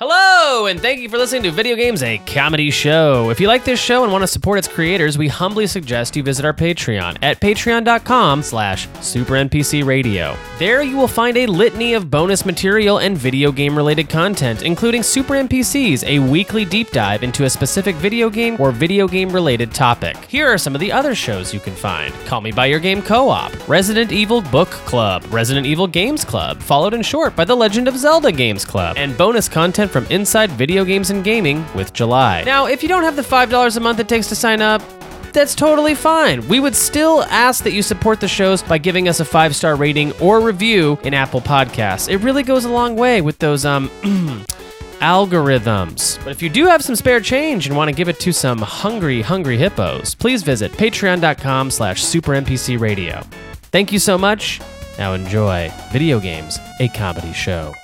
Hello, and thank you for listening to Video Games, a comedy show. If you like this show and want to support its creators, we humbly suggest you visit our Patreon at patreon.com slash supernpcradio. There you will find a litany of bonus material and video game-related content, including Super NPCs, a weekly deep dive into a specific video game or video game-related topic. Here are some of the other shows you can find. Call Me By Your Game Co-op, Resident Evil Book Club, Resident Evil Games Club, followed in short by The Legend of Zelda Games Club, and bonus content from Inside Video Games and Gaming with July. Now, if you don't have the $5 a month it takes to sign up, that's totally fine. We would still ask that you support the shows by giving us a five star rating or review in Apple Podcasts. It really goes a long way with those um algorithms. But if you do have some spare change and want to give it to some hungry, hungry hippos, please visit patreon.com slash supernpcradio. Thank you so much. Now enjoy Video Games, a comedy show.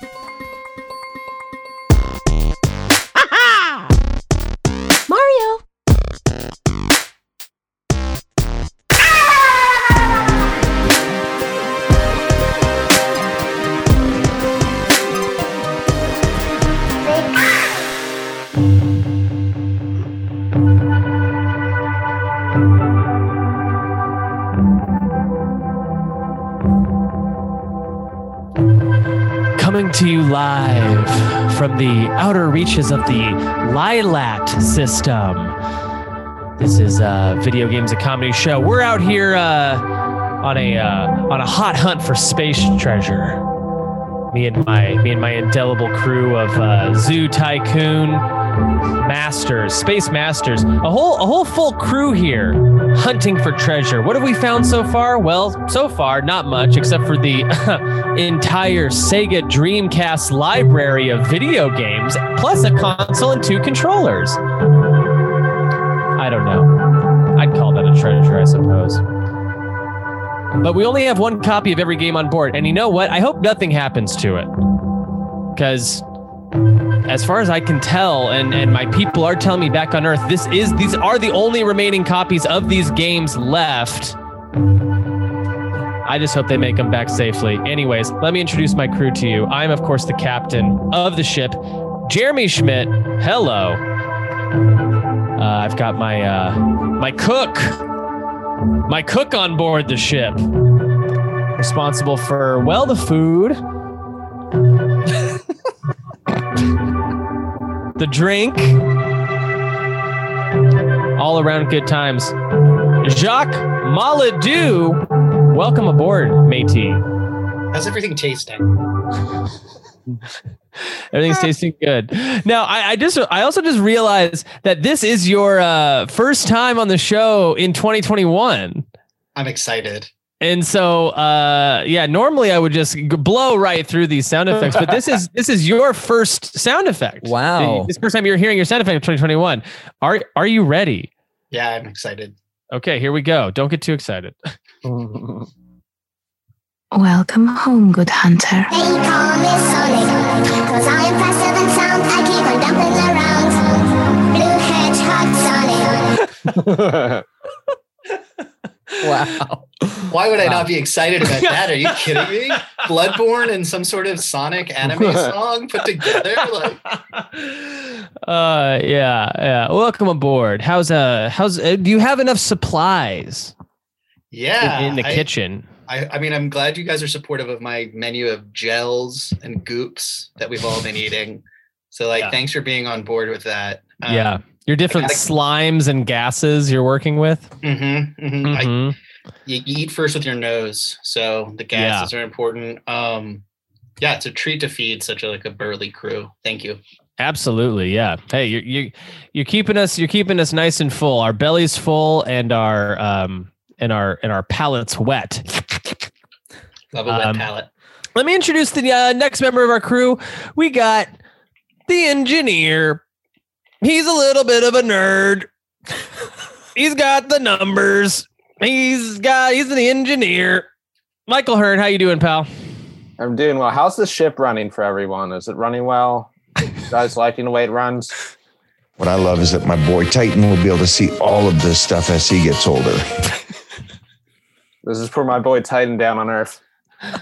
Live from the outer reaches of the Lylat system. This is uh, Video Games, a comedy show. We're out here uh, on a uh, on a hot hunt for space treasure. Me and my me and my indelible crew of uh, Zoo Tycoon Masters, Space Masters, a whole a whole full crew here hunting for treasure. What have we found so far? Well, so far not much except for the entire Sega Dreamcast library of video games plus a console and two controllers. I don't know. I'd call that a treasure, I suppose. But we only have one copy of every game on board, and you know what? I hope nothing happens to it. Because as far as I can tell, and, and my people are telling me back on Earth, this is these are the only remaining copies of these games left. I just hope they make them back safely. Anyways, let me introduce my crew to you. I'm, of course, the captain of the ship, Jeremy Schmidt. Hello. Uh, I've got my uh, my cook, my cook on board the ship, responsible for well the food, the drink, all around good times. Jacques Maladou, welcome aboard, matey. How's everything tasting? Everything's tasting good. Now, I, I just, I also just realized that this is your uh, first time on the show in 2021. I'm excited. And so, uh, yeah, normally I would just blow right through these sound effects, but this is this is your first sound effect. Wow. This first time you're hearing your sound effect of 2021. Are are you ready? Yeah, I'm excited. Okay, here we go. Don't get too excited. Welcome home, good hunter. They call me Sonic, cause I am faster than sound. I keep on dumping around. Blue hedgehog Sonic. wow. Why would I not be excited about that? Are you kidding me? Bloodborne and some sort of Sonic anime song put together? Like, Uh, yeah, yeah. Welcome aboard. How's uh, how's uh, do you have enough supplies yeah. in, in the I, kitchen? I, I mean, I'm glad you guys are supportive of my menu of gels and goops that we've all been eating. So, like, Yeah. thanks for being on board with that. Um, yeah, your different gotta- slimes and gases you're working with. Mm-hmm, mm-hmm. I, Mhm. you, you eat first with your nose, so the gases are important. Um, yeah, it's a treat to feed such a like a burly crew. Thank you. Absolutely, yeah. Hey, you're you you're keeping us you're keeping us nice and full. Our bellies full and our um and our and our palates wet. Love a wet Um, palate. Let me introduce the uh, next member of our crew. We got the engineer. He's a little bit of a nerd. He's got the numbers. He's got he's an engineer. Michael Hearn, how you doing, pal? I'm doing well. How's the ship running for everyone? Is it running well? You guys liking the way it runs? What I love is that my boy Titan will be able to see all of this stuff as he gets older. This is for my boy Titan down on Earth.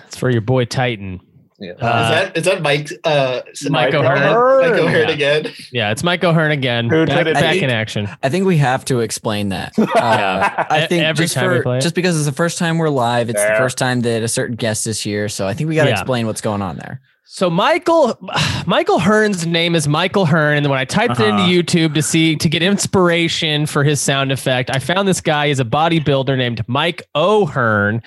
It's for your boy Titan. Yeah. Uh, is that is that Mike? Uh, Mike Mike O'Hearn. Mike O'Hearn Yeah. again. Yeah, it's Mike O'Hearn again. Who Back, it? back I think- in action. I think we have to explain that. Uh, I E- think every just, time we for- play just because it's the first time we're live, it's Fair. the first time that a certain guest is here. So I think we got to Yeah. explain what's going on there. So Michael Michael Hearn's name is Michael Hearn, and when I typed it into Uh-huh. YouTube to see to get inspiration for his sound effect, I found this guy is a bodybuilder named Mike O'Hearn.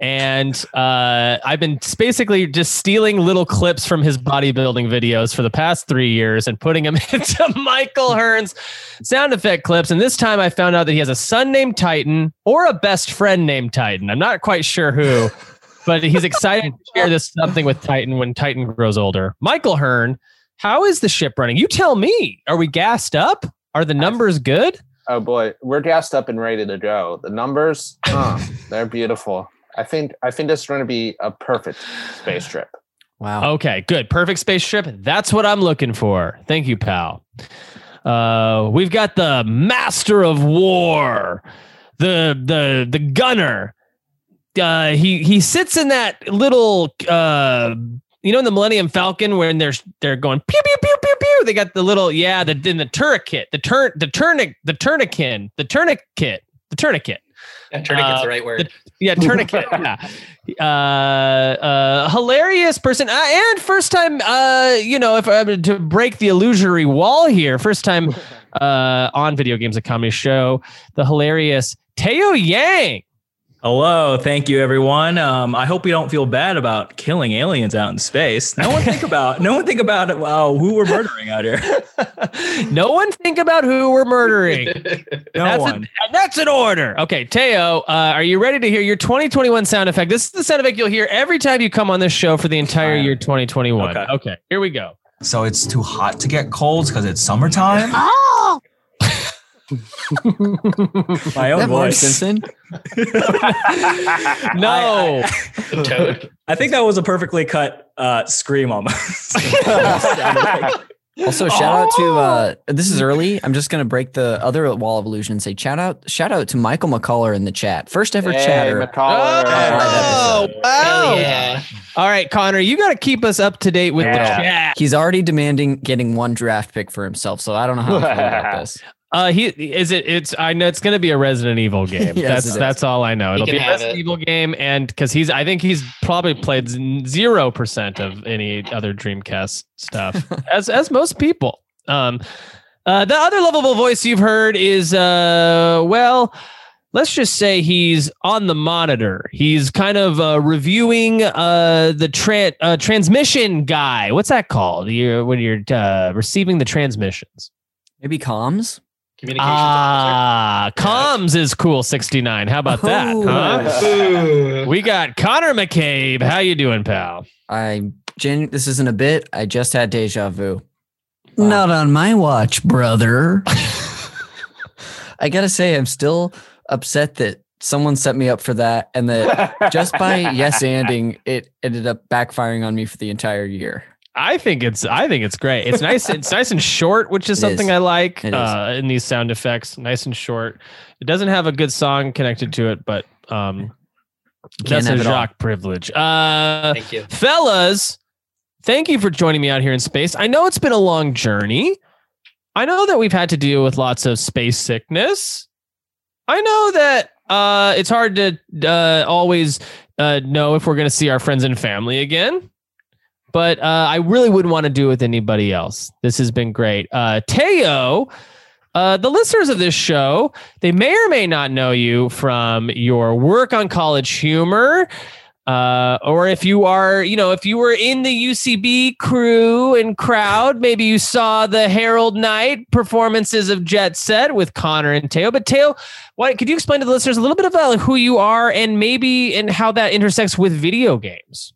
And uh, I've been basically just stealing little clips from his bodybuilding videos for the past three years and putting them into Michael Hearn's sound effect clips. And this time I found out that he has a son named Titan or a best friend named Titan. I'm not quite sure who, but he's excited to share this something with Titan when Titan grows older. Michael Hearn, how is the ship running? You tell me. Are we gassed up? Are the numbers good? Oh boy, we're gassed up and ready to go. The numbers, huh, they're beautiful. I think I think this is going to be a perfect space trip. Wow. Okay, good. Perfect spaceship. That's what I'm looking for. Thank you, pal. Uh, we've got the master of war, the the the gunner. Uh, he he sits in that little uh, you know, in the Millennium Falcon when they're they're going pew pew pew pew pew. They got the little yeah, the in the tourniquet, the turn the turnic the tourniquet, the tourniquet, the tourniquet. Yeah, tourniquet's Uh, the right word. Yeah, tourniquet. yeah. Uh, uh, hilarious person. Uh, and first time, uh, you know, if I'm to break the illusory wall here, first time uh, on Video Games a Comedy Show, the hilarious Teo Yang. Hello, thank you, everyone. Um, I hope we don't feel bad about killing aliens out in space. No one think about no one think about uh, who we're murdering out here. no one think about who we're murdering. No that's, one. An, that's an order. Okay, Teo, uh, are you ready to hear your 2021 sound effect? This is the sound effect you'll hear every time you come on this show for the entire year 2021. Okay. okay here we go. So it's too hot to get colds because it's summertime. My own That voice. Simpson. No. Toad. I think that was a perfectly cut uh, scream almost. Also, shout out to uh, this is early. I'm just gonna break the other wall of illusion and say shout out shout out to Michael McCullough in the chat. First ever Hey, chatter. McCullough. Oh, episode. wow. Hell yeah. All right, Connor, you got to keep us up to date with the chat. He's already demanding getting one draft pick for himself, so I don't know how to feel about this. Uh, he is it. It's I know it's going to be a Resident Evil game. Yes, that's that's all I know. It'll be a Resident it. Evil game, and because he's, I think he's probably played zero percent of any other Dreamcast stuff, as as most people. Um, uh, the other lovable voice you've heard is uh, well. Let's just say he's on the monitor. He's kind of uh, reviewing uh, the tra- uh, transmission guy. What's that called? You're, when you're uh, receiving the transmissions. Maybe comms. Communications Ah, comms is cool. Sixty nine. How about that? Oh. Huh? We got Connor McCabe. How you doing, pal? I gen- this isn't a bit. I just had deja vu. Not on my watch, brother. I gotta say, I'm still upset that someone set me up for that, and that just by yes anding, it ended up backfiring on me for the entire year. I think it's I think it's great. It's nice. it's nice and short, which is It something is. I like uh, in these sound effects. Nice and short. It doesn't have a good song connected to it, but um, Can't that's a have it all. Privilege. Uh, Thank you. fellas, thank you for joining me out here in space. I know it's been a long journey. I know that we've had to deal with lots of space sickness. I know that uh, it's hard to uh, always uh, know if we're going to see our friends and family again. But uh, I really wouldn't want to do it with anybody else. This has been great. Uh, Teo, uh, the listeners of this show, they may or may not know you from your work on College Humor. Uh, or if you are, you know, if you were in the UCB crew and crowd, maybe you saw the Herald Night performances of Jet Set with Connor and Teo. But Teo, why could you explain to the listeners a little bit about who you are and maybe and how that intersects with video games?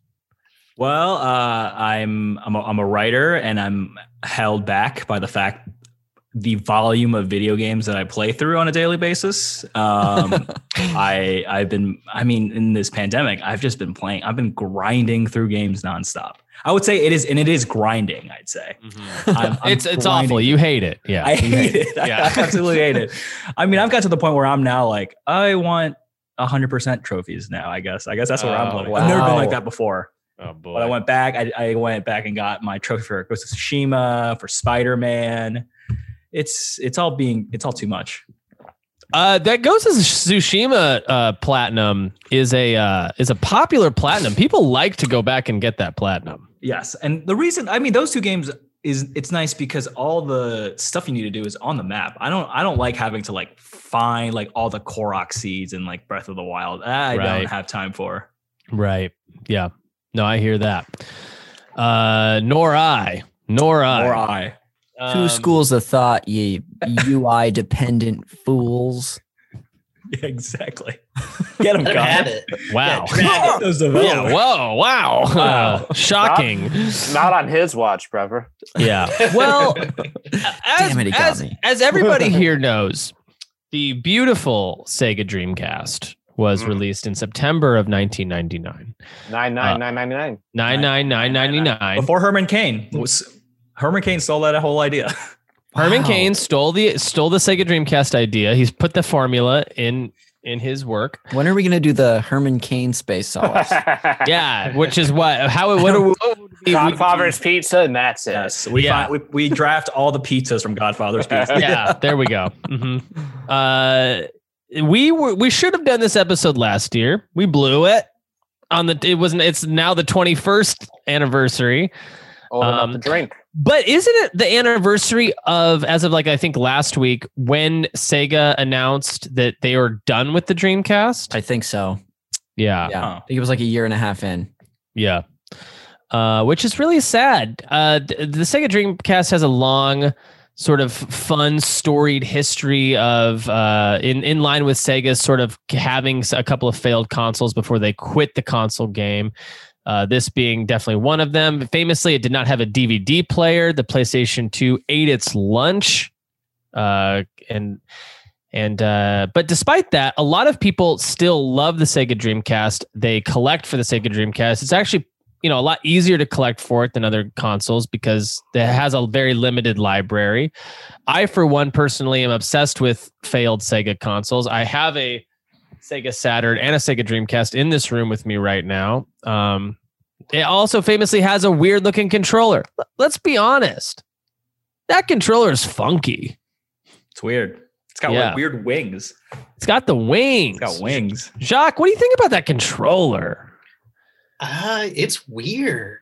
Well, uh, I'm I'm a, I'm a writer, and I'm held back by the fact the volume of video games that I play through on a daily basis. Um, I I've been I mean in this pandemic, I've just been playing. I've been grinding through games nonstop. I would say it is, and it is grinding. I'd say I'm- I'm it's it's awful. You hate it. Yeah. I you hate it. I Yeah. absolutely hate it. I mean, I've got to the point where I'm now like, I want hundred percent trophies now. I guess. I guess that's where Oh, I'm living. I've never been like that before. Oh boy. But I went back. I, I went back and got my trophy for Ghost of Tsushima, for Spider Man. It's it's all being it's all too much. Uh, that Ghost of Tsushima uh, platinum is a uh, is a popular platinum. People like to go back and get that platinum. Yes, and the reason I mean those two games is it's nice because all the stuff you need to do is on the map. I don't I don't like having to like find like all the Korok seeds and like Breath of the Wild. I Right. don't have time for. Right. Yeah. No, I hear that. Uh, nor I. Nor I. Nor I. Two Um, schools of thought, ye UI dependent fools. Yeah, exactly. Get them, Let him have it. Wow. Yeah, Those Yeah. Whoa. Wow. Wow. Uh, shocking. Not on his watch, brother. Yeah. Well, as, Damn it, he got as, me. as everybody here knows, the beautiful Sega Dreamcast was Mm. released in September of 1999. Nine nine nine ninety nine. 99999. Before Herman Cain was Herman Cain stole that whole idea. Herman Wow. Cain stole the stole the Sega Dreamcast idea. He's put the formula in in his work. When are we gonna do the Herman Cain space sauce? Yeah, which is what how it what, what would be Godfather's pizza, and that's it. yes, we, Yeah. find, we we draft all the pizzas from Godfather's Pizza. yeah, there we go. Mhm. Uh, we were we should have done this episode last year. We blew it on the. It wasn't. It's now the twenty first anniversary. Old enough Um, to drink. But isn't it the anniversary of as of like I think last week when Sega announced that they were done with the Dreamcast? I think so. Yeah, Yeah, Huh. I think it was like a year and a half in. yeah. Uh, which is really sad. Uh, th- the Sega Dreamcast has a long, sort of fun, storied history of uh, in in line with Sega sort of having a couple of failed consoles before they quit the console game. Uh, this being definitely one of them. Famously, it did not have a DVD player. The PlayStation 2 ate its lunch. Uh, and and uh, but despite that, a lot of people still love the Sega Dreamcast. They collect for the Sega Dreamcast. It's actually you know a lot easier to collect for it than other consoles because it has a very limited library. I, for one, personally am obsessed with failed Sega consoles. I have a Sega Saturn and a Sega Dreamcast in this room with me right now. Um, it also famously has a weird looking controller. Let's be honest, that controller is funky. It's weird. It's got Yeah. like weird wings. It's got the wings. It's got wings. Jacques, what do you think about that controller? Uh, it's weird.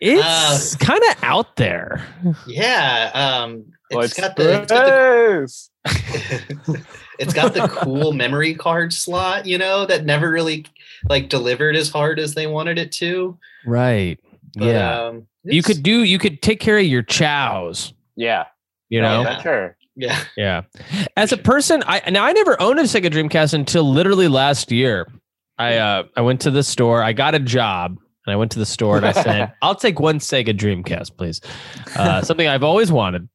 It's kind of out there. Yeah. Um, What's it's got the, it's got the it's got the cool memory card slot, you know, that never really like delivered as hard as they wanted it to. Right. But, yeah. Um, you could do you could take care of your chows, Yeah. you Oh, know? yeah. Sure. Yeah. Yeah. As a person, I now I never owned a Sega Dreamcast until literally last year. I uh I went to the store, I got a job, and I went to the store and I said, I'll take one Sega Dreamcast, please. Uh, something I've always wanted.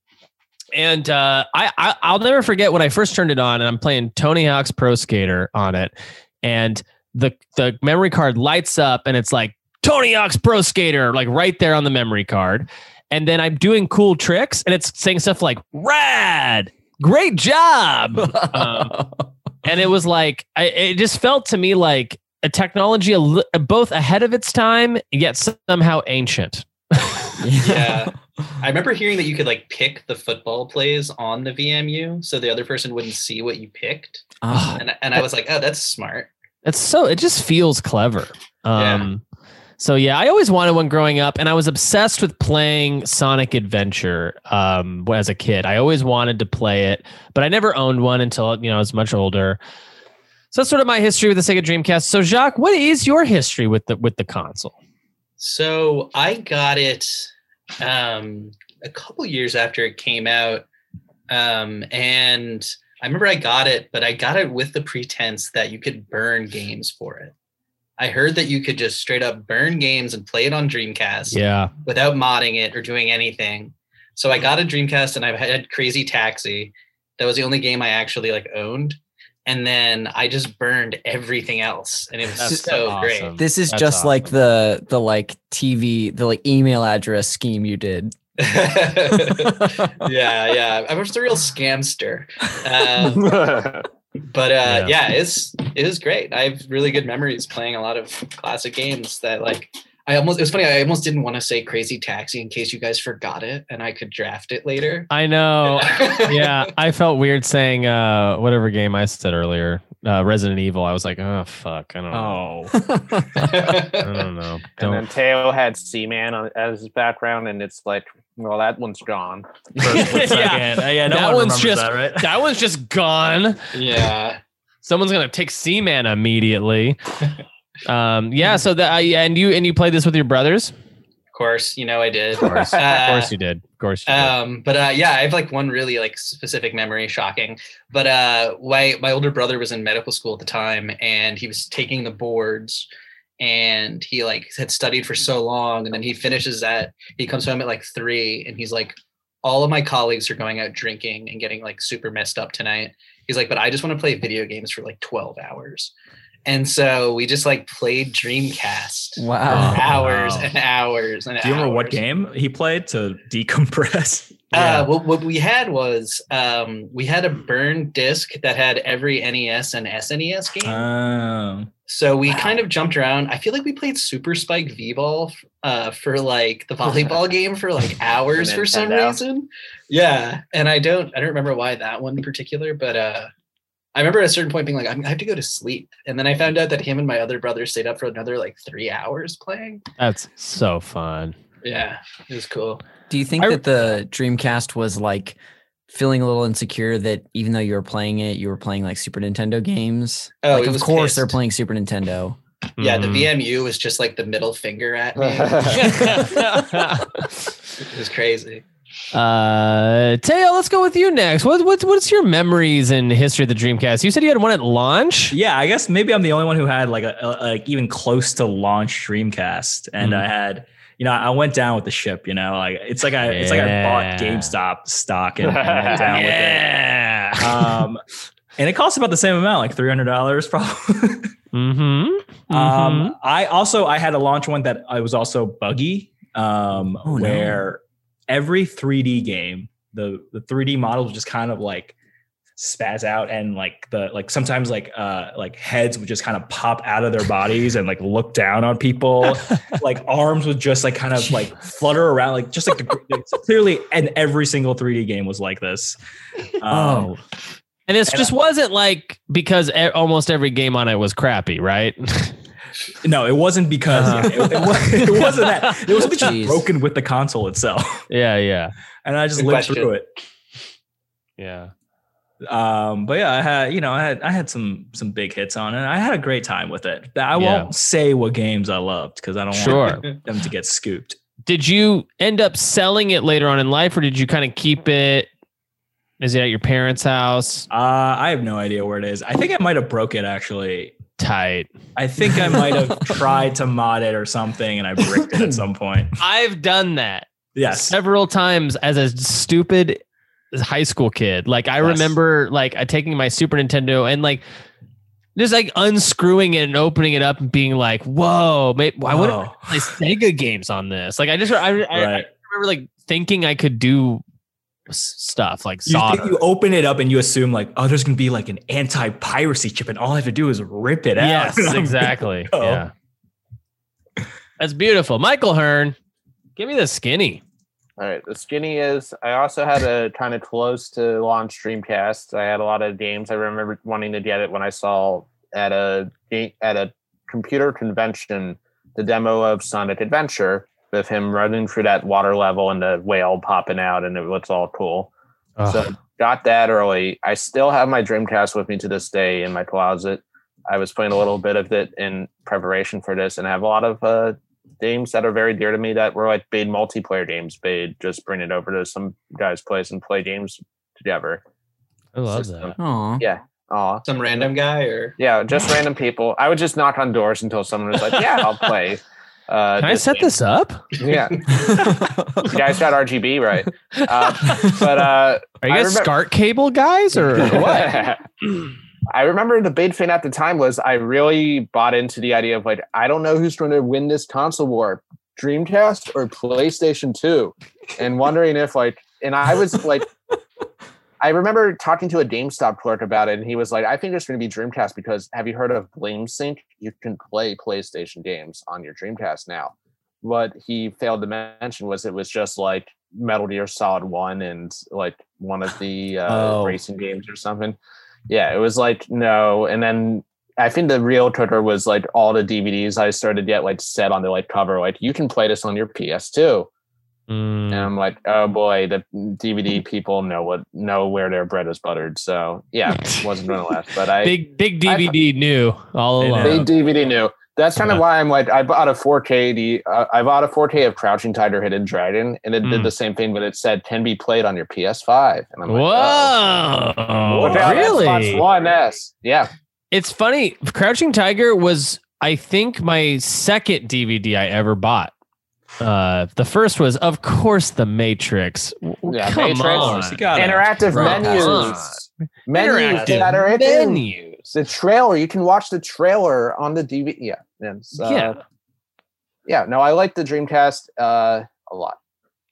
And uh, I, I I'll never forget when I first turned it on and I'm playing Tony Hawk's Pro Skater on it, and the the memory card lights up and it's like Tony Hawk's Pro Skater, like right there on the memory card. And then I'm doing cool tricks and it's saying stuff like rad, great job. Um, and it was like, I, it just felt to me like a technology a both ahead of its time, yet somehow ancient. Yeah. I remember hearing that you could like pick the football plays on the VMU so the other person wouldn't see what you picked. Oh, And, and I was like, oh, that's smart. It's so it just feels clever. Yeah. Um so yeah, I always wanted one growing up and I was obsessed with playing Sonic Adventure um as a kid. I always wanted to play it, but I never owned one until you know I was much older. So that's sort of my history with the Sega Dreamcast. So Jacques, what is your history with the with the console? So I got it um, a couple years after it came out. Um, and I remember I got it, but I got it with the pretense that you could burn games for it. I heard that you could just straight up burn games and play it on Dreamcast Yeah. without modding it or doing anything. So I got a Dreamcast and I've had Crazy Taxi. That was the only game I actually like owned. And then I just burned everything else. And it was That's so awesome. great. this is That's just like the the like TV the like email address scheme you did. yeah, yeah. I was the real scamster. Um, but uh, Yeah. yeah. it's it was great. I have really good memories playing a lot of classic games that like I almost it was funny. I almost didn't want to say Crazy Taxi in case you guys forgot it and I could draft it later. I know. yeah, I felt weird saying uh whatever game I said earlier, uh Resident Evil. I was like, oh fuck, I don't know. Oh, I don't know. And then Don't. Teo had Seaman on- as his background, and it's like, well, that one's gone. for a split Yeah. Uh, yeah, no That one one's just- that, right? That one's just gone. yeah. Someone's gonna take Seaman immediately. Um, yeah. So that I and you and you played this with your brothers. Of course, you know I did. Of course, of course you did. Course. Um, but uh, yeah, I have like one really like specific memory, shocking. But uh, my my older brother was in medical school at the time, and he was taking the boards, and he like had studied for so long, and then he finishes that. He comes home at like three, and he's like, "All of my colleagues are going out drinking and getting like super messed up tonight." He's like, "But I just want to play video games for like twelve hours." And so we just like played Dreamcast for Wow. hours wow. and hours and hours. Do you remember what game he played to decompress? Uh, what, what we had was um, we had a burned disc that had every NES and SNES game. Oh. so we kind of jumped around. I feel like we played Super Spike V-Ball uh, for like the volleyball game for like hours for some Nintendo. reason. Yeah, and I don't I don't remember why that one in particular, but uh, I remember at a certain point being like, I'm, have to go to sleep, and then I found out that him and my other brother stayed up for another like three hours playing. That's so fun. Yeah, it was cool. Do you think I- that the Dreamcast was like feeling a little insecure that even though you were playing it, you were playing like Super Nintendo games? Oh, like, it of was course they're playing Super Nintendo. Yeah, the Mhm. VMU was just like the middle finger at me. it was crazy. Uh, Teo, let's go with you next. What, what's what's your memories in history of the Dreamcast? You said you had one at launch. Yeah, I guess maybe I'm the only one who had like a, a like even close to launch Dreamcast, and Mhm. I had you know I went down with the ship. You know, like it's like I it's like I bought GameStop stock and, and went down with it. Yeah. Um, and it costs about the same amount, like three hundred dollars probably. mm-hmm. Um, I also I had a launch one that I was also buggy, um, Oh, no. where every 3D game, the the 3D models just kind of like spaz out and like the like sometimes like uh like heads would just kind of pop out of their bodies and like look down on people like arms would just like kind of like flutter around like just like the, clearly and every single 3d game was like this um, oh. And this and just wasn't like because almost every game on it was crappy, right? no it wasn't because Uh-huh. it, it, was, it wasn't that it was something just broken with the console itself yeah, yeah, and I just Good lived question. through it. yeah. Um, but yeah, I had you know I had I had some some big hits on it. I had a great time with it. I Yeah. won't say what games I loved because I don't Sure. want them to get scooped. Did you end up selling it later on in life, or did you kind of keep it? Is it at your parents' house? Uh, I have no idea where it is. I think I might have broke it actually. Tight. I think I might have tried to mod it or something, and I bricked it at some point. I've done that Yes. several times as a stupid high school kid. Like I Yes. remember like I taking my Super Nintendo and like just like unscrewing it and opening it up and being like, "Whoa, maybe, why would oh. I play Sega games on this?" Like I just I, I, I remember like thinking I could do stuff like You, think you open it up and you assume like, oh, there's gonna be like an anti-piracy chip, and all I have to do is rip it out. yes, exactly. Oh. Yeah, that's beautiful, Michael Hearn. Give me the skinny. All right. The skinny is I also had a kind of close to launch Dreamcast. I had a lot of games. I remember wanting to get it when I saw at a at a computer convention the demo of Sonic Adventure with him running through that water level and the whale popping out and it looks all cool. So got that early. I still have my Dreamcast with me to this day in my closet. I was playing a little bit of it in preparation for this, and I have a lot of uh, games that are very dear to me that were like big multiplayer games. Big just bring it over to some guy's place and play games together. I love System. that. Aw. Yeah. Aw. Some random guy or Yeah, just random people. I would just knock on doors until someone was like, "Yeah, I'll play." Uh, Can I set game." this up? Yeah, you guys got RGB right, uh, but uh, Are you I guys remember- SCART cable guys or what? I remember the big thing at the time was I really bought into the idea of like I don't know who's going to win this console war, Dreamcast or PlayStation 2, and wondering if like and I was like I remember talking to a GameStop clerk about it and he was like I think it's going to be Dreamcast because have you heard of Blame Sync? You can play PlayStation games on your Dreamcast now. what he failed to mention was it was just like Metal Gear Solid One and like one of the uh, Oh. racing games or something. Yeah, it was like no, and then I think the real Twitter was like all the DVDs I started to get like set on the like cover, like you can play this on your PS2. Mm. And I'm like, oh boy, the DVD people know what know where their bread is buttered. So yeah, it wasn't gonna last. But I big big DVD knew all They along. they DVD knew. That's kind Yeah. of why I'm like I bought a 4K. The uh, I bought a 4K of Crouching Tiger, Hidden Dragon, and it Mm. did the same thing, but it said can be played on your PS5. And I'm like, Whoa! oh. Look out, really? Xbox One S. Yeah, It's funny. Crouching Tiger was, I think, my second DVD I ever bought. Uh, the first was, of course, The Matrix. Yeah, Come Matrix. on. Interactive Right. menus. Menus Interactive that are menus. The trailer. You can watch the trailer on the DVD. Yeah, and so, Yeah. yeah. No, I like the Dreamcast uh, a lot.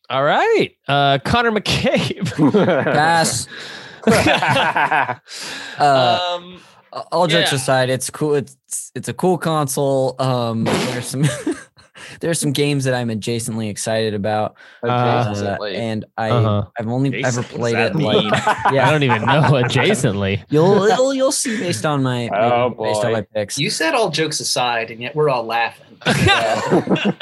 All right. Uh, Connor McCabe. Pass. Uh, um, all jokes Yeah. aside, it's cool. It's it's a cool console. Um, there's some there's some games that I'm adjacently excited about, uh, and I Uh-huh. I've only Jason, ever played it mean? like I don't even know adjacently. You'll, you'll you'll see based on my Oh, based on my picks. You said all jokes aside, and yet we're all laughing. I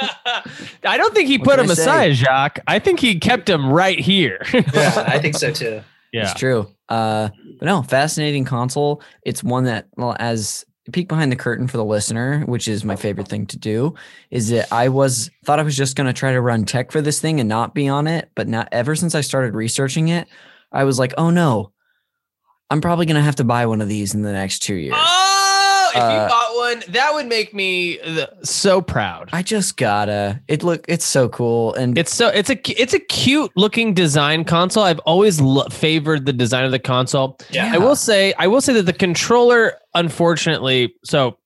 don't think he What put can him aside, Jacques. I think he kept him right here. yeah, I think so too. yeah. It's true. Uh, but no, fascinating console. It's one that, well, as a peek behind the curtain for the listener, which is my favorite thing to do, is that I was thought I was just going to try to run tech for this thing and not be on it. But not ever since I started researching it, I was like, oh no, I'm probably going to have to buy one of these in the next two years. Oh, if you Uh, one, that would make me uh, so proud. I just gotta. It look. It's so cool, and It's so it's a it's a cute looking design console. I've always lo- favored the design of the console. Yeah. I will say I will say that the controller, unfortunately, so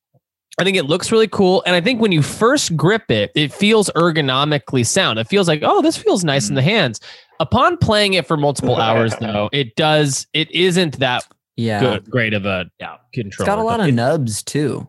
I think it looks really cool, and I think when you first grip it, it feels ergonomically sound. It feels like oh, this feels nice in the hands. Upon playing it for multiple hours, though, it does it isn't that yeah, good great of a Yeah. controller. it's got a lot of it- nubs too.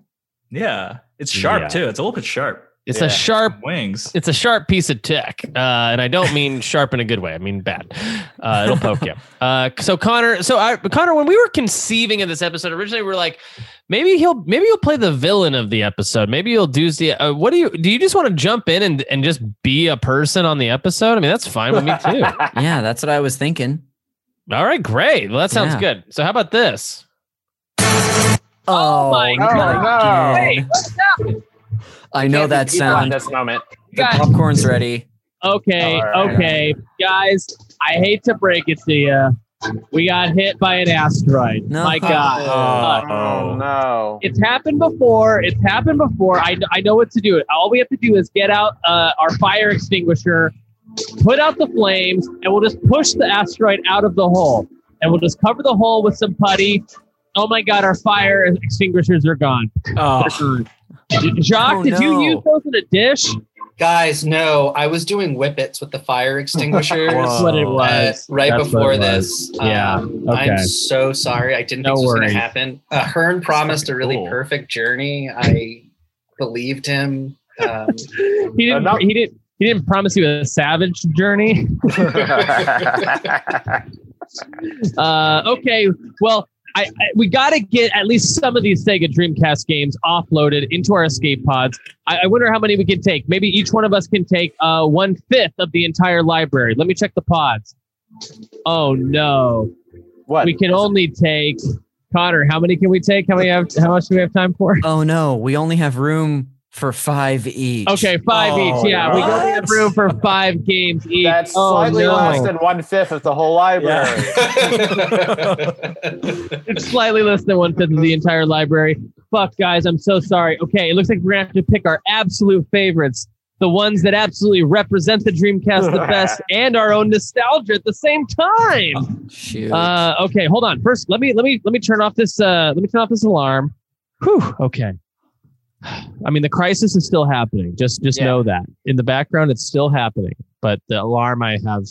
Yeah. It's sharp Yeah. too. It's a little bit sharp. It's Yeah. a sharp Wings. it's a sharp piece of tech, uh, and I don't mean sharp in a good way. I mean bad. Uh, it'll poke you. Uh, so Connor, so I, Connor, when we were conceiving of this episode originally, we were like, maybe he'll maybe he'll play the villain of the episode. Maybe he'll do the. Uh, what do you do? You just want to jump in and and just be a person on the episode? I mean, that's fine with me too. Yeah, that's what I was thinking. All right, great. Well, that sounds Yeah. good. So how about this? Oh, my Oh, God. no. Hey, what's? I know Can't that be deep sound. this moment. The popcorn's ready. Okay, All right. okay, guys. I hate to break it to you. We got hit by an asteroid. No. My God. Oh no. It's happened before. It's happened before. I, I know what to do. All we have to do is get out uh, our fire extinguisher, put out the flames, and we'll just push the asteroid out of the hole. And we'll just cover the hole with some putty. Oh my God, our fire extinguishers are gone. Oh, Jacques, Oh, did you use those in a dish? Guys, no, I was doing whippets with the fire extinguishers. That's what it uh, was. right That's before was. this. Yeah, Um, okay. I'm so sorry. I didn't No think this was going to happen. Uh, Hearn promised a really cool. perfect journey. I believed him. Um, He didn't. Enough. He didn't. He didn't promise you a savage journey. Uh, okay, well, I, I we got to get at least some of these Sega Dreamcast games offloaded into our escape pods. I, I wonder how many we can take. Maybe each one of us can take uh, one fifth of the entire library. Let me check the pods. Oh no, what? we can only take. Connor, how many can we take? How many have? How much do we have time for? Oh no, we only have room for five each. Okay, five Oh, each. Yeah, we only have what? room for five games each. That's oh, slightly no. less than one fifth of the whole library. It's slightly less than one fifth of the entire library. Fuck, guys, I'm so sorry. Okay, it looks like we're gonna have to pick our absolute favorites, the ones that absolutely represent the Dreamcast the best, and our own nostalgia at the same time. Shoot. Uh, okay, hold on. First, let me let me let me turn off this. Uh, let me turn off this alarm. Whew. Okay. I mean, the crisis is still happening. Just just Yeah. know that in the background, it's still happening. But the alarm I have,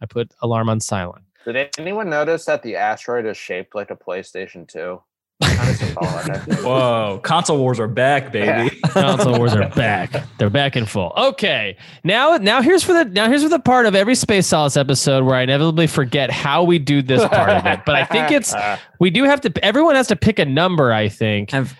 I put alarm on silent. Did anyone notice that the asteroid is shaped like a PlayStation 2? Whoa, console wars are back, baby. console wars are back. They're back in full. Okay, now now here's for the now here's for the part of every Space Solace episode where I inevitably forget how we do this part of it. But I think it's we do have to. Everyone has to pick a number. I think. Have, have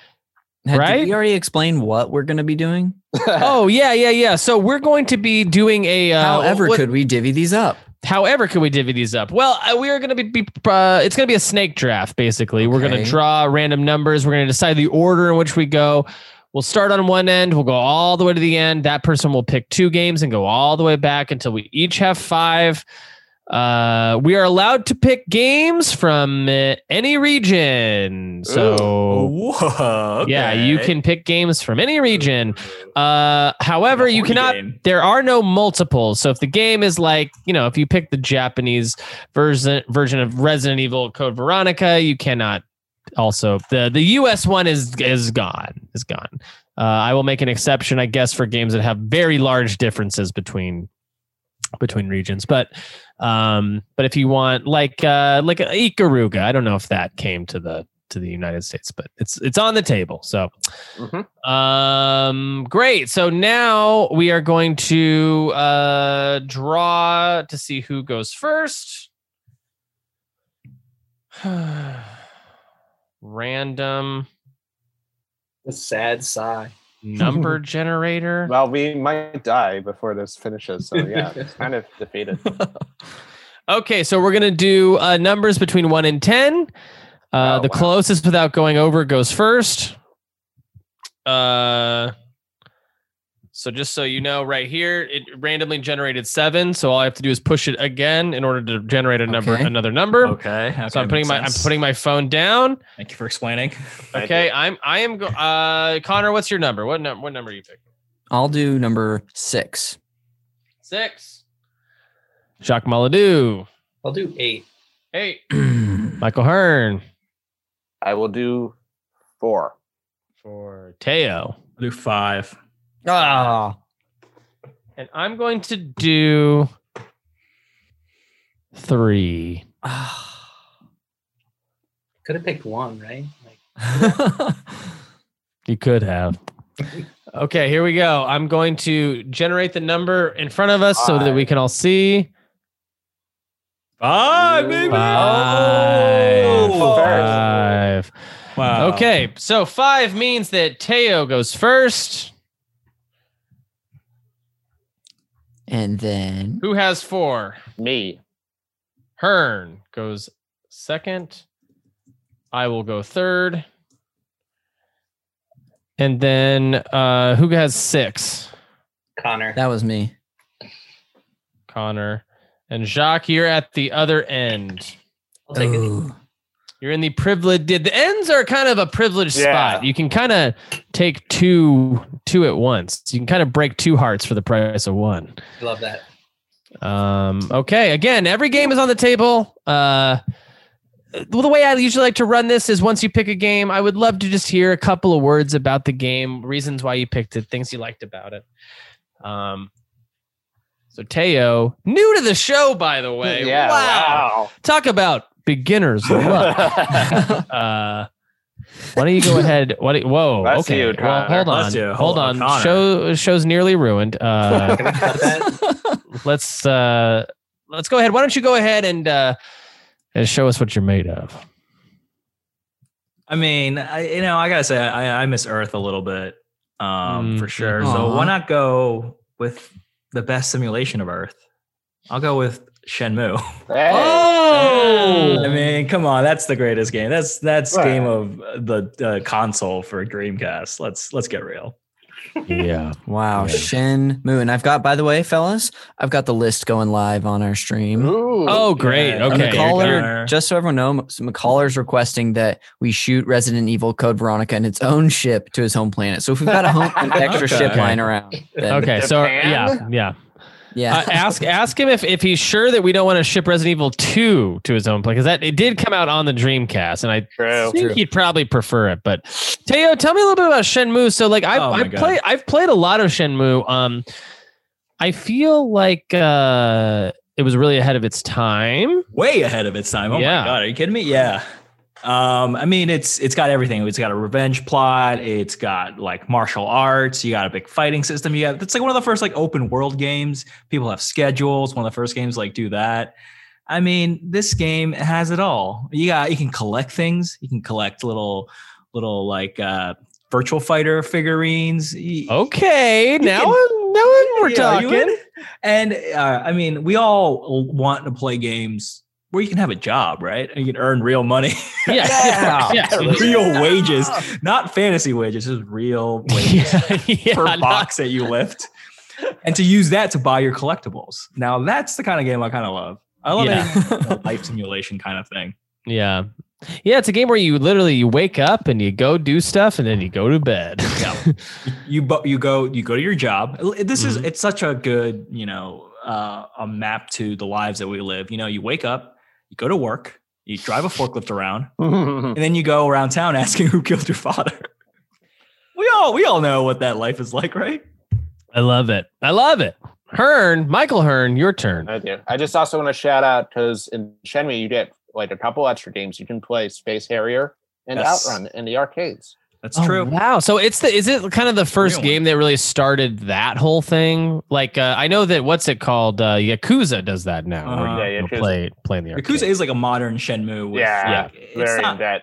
Right? Did we already explain what we're going to be doing? oh yeah, yeah, yeah. So we're going to be doing a. Uh, However, what- could we divvy these up? However, could we divvy these up? Well, uh, we are going to be, be uh, it's going to be a snake draft, basically. We're going to draw random numbers. We're going to decide the order in which we go. We'll start on one end. We'll go all the way to the end. That person will pick two games and go all the way back until we each have five. Uh, we are allowed to pick games from uh, any region. So, Whoa. yeah, you can pick games from any region. Uh, however, you cannot. game. There are no multiples. So if the game is like, you know, if you pick the Japanese version version of Resident Evil Code Veronica, you cannot. Also, the the US one is is gone. Is gone. Uh, I will make an exception, I guess, for games that have very large differences between between regions. But um, but if you want like uh, like Ikaruga, I don't know if that came to the to the United States, but it's it's on the table. So um great. So now we are going to uh draw to see who goes first. Random A sad sigh. Number generator. Well, we might die before this finishes, so yeah, it's kind of defeated. Okay, so we're gonna do uh, numbers between one and ten. Uh, Oh, the wow. closest without going over goes first. Uh, so just so you know, right here, it randomly generated seven. So all I have to do is push it again in order to generate a number, Okay. another number. Okay. okay So I'm putting makes my I'm putting my phone down. Thank you for explaining. Okay, I'm I am go- uh Connor, what's your number? What number what number are you picking? I'll do number six. Six. Jacques Maladou. I'll do eight. Eight. Michael Hearn. I will do four. Four. Teo. I'll do five. Ah, And I'm going to do three. Could have picked one, right? Like, You could have. Okay, here we go. I'm going to generate the number in front of us so that we can all see. Five, baby. Five. Oh, Five. Wow. Okay, so five means that Teo goes first. And then Who has four? Me. Hearn goes second. I will go third. And then uh who has six? Connor. that was me. Connor. And Jacques, you're at the other end. I'll take it. Ooh. You're in the privileged. The ends are kind of a privileged Yeah. spot. You can kind of take two two at once. You can kind of break two hearts for the price of one. Love that. Um, okay. Again, every game is on the table. Uh, well, the way I usually like to run this is once you pick a game, I would love to just hear a couple of words about the game, reasons why you picked it, things you liked about it. Um, so Teo, new to the show, by the way. Yeah. Wow. Talk about beginner's luck. uh, why don't you go ahead? What? do- Whoa. Bless okay. you, well, hold on. Bless you. Hold Hold on. on, Connor. Show show's nearly ruined. Uh, Can we that? let's uh let's go ahead. Why don't you go ahead and uh and show us what you're made of? I mean, I, you know, I gotta say, I, I miss Earth a little bit, um, for Mhm. sure. So why not go with the best simulation of Earth? I'll go with Shenmue. Hey. Oh! I mean, come on, that's the greatest game. That's that's Right. game of the uh, console for Dreamcast. Let's let's get real. Yeah. Wow, Shenmue. And I've got, by the way, fellas, I've got the list going live on our stream. Ooh. Oh, great. Yeah. Okay. McCaller, just so everyone knows, McCaller's requesting that we shoot Resident Evil Code Veronica in its own ship to his home planet. So if we've got a home an extra Okay. ship lying around, then Okay. So Japan? yeah, yeah. Yeah, Uh, ask ask him if if he's sure that we don't want to ship Resident Evil 2 to his own place because that it did come out on the Dreamcast and I True. think he'd probably prefer it. But Teo, tell me a little bit about Shenmue. So like I've Oh I've God. played I've played a lot of Shenmue. Um, I feel like uh it was really ahead of its time. Way ahead of its time. Oh Yeah. my god, are you kidding me? Yeah. Um, I mean, it's it's got everything. It's got a revenge plot. It's got like martial arts. You got a big fighting system. You got it's like one of the first like open world games. People have schedules. One of the first games like do that. I mean, this game has it all. You got you can collect things. You can collect little little like uh Virtua Fighter figurines. You- Okay, now can- now we're Yeah, talking. And uh, I mean, we all want to play games where you can have a job, right? And you can earn real money. Yeah, Yeah. yeah, real wages, not fantasy wages, just real wages yeah, yeah, per not- box that you lift. And to use that to buy your collectibles. Now that's the kind of game I kind of love. I love Yeah. it, life simulation kind of thing. Yeah. Yeah, it's a game where you literally you wake up and you go do stuff and then you go to bed. Yeah. you bu- you go you go to your job. This is Mhm. it's such a good you know uh, a map to the lives that we live. You know, you wake up, you go to work, you drive a forklift around, and then you go around town asking who killed your father. We all we all know what that life is like, right? I love it. I love it. Hearn, Michael Hearn, your turn. I do. I just also want to shout out because in Shenmue you get like a couple extra games. You can play Space Harrier and Yes. Outrun in the arcades. That's Oh, true. wow. So it's the is it kind of the first Real game that really started that whole thing? Like uh, I know that what's it called? Uh, Yakuza does that now. You Yeah, Yakuza. play play in the Yakuza arcade. is like a modern Shenmue. With, yeah, like, it's not, that.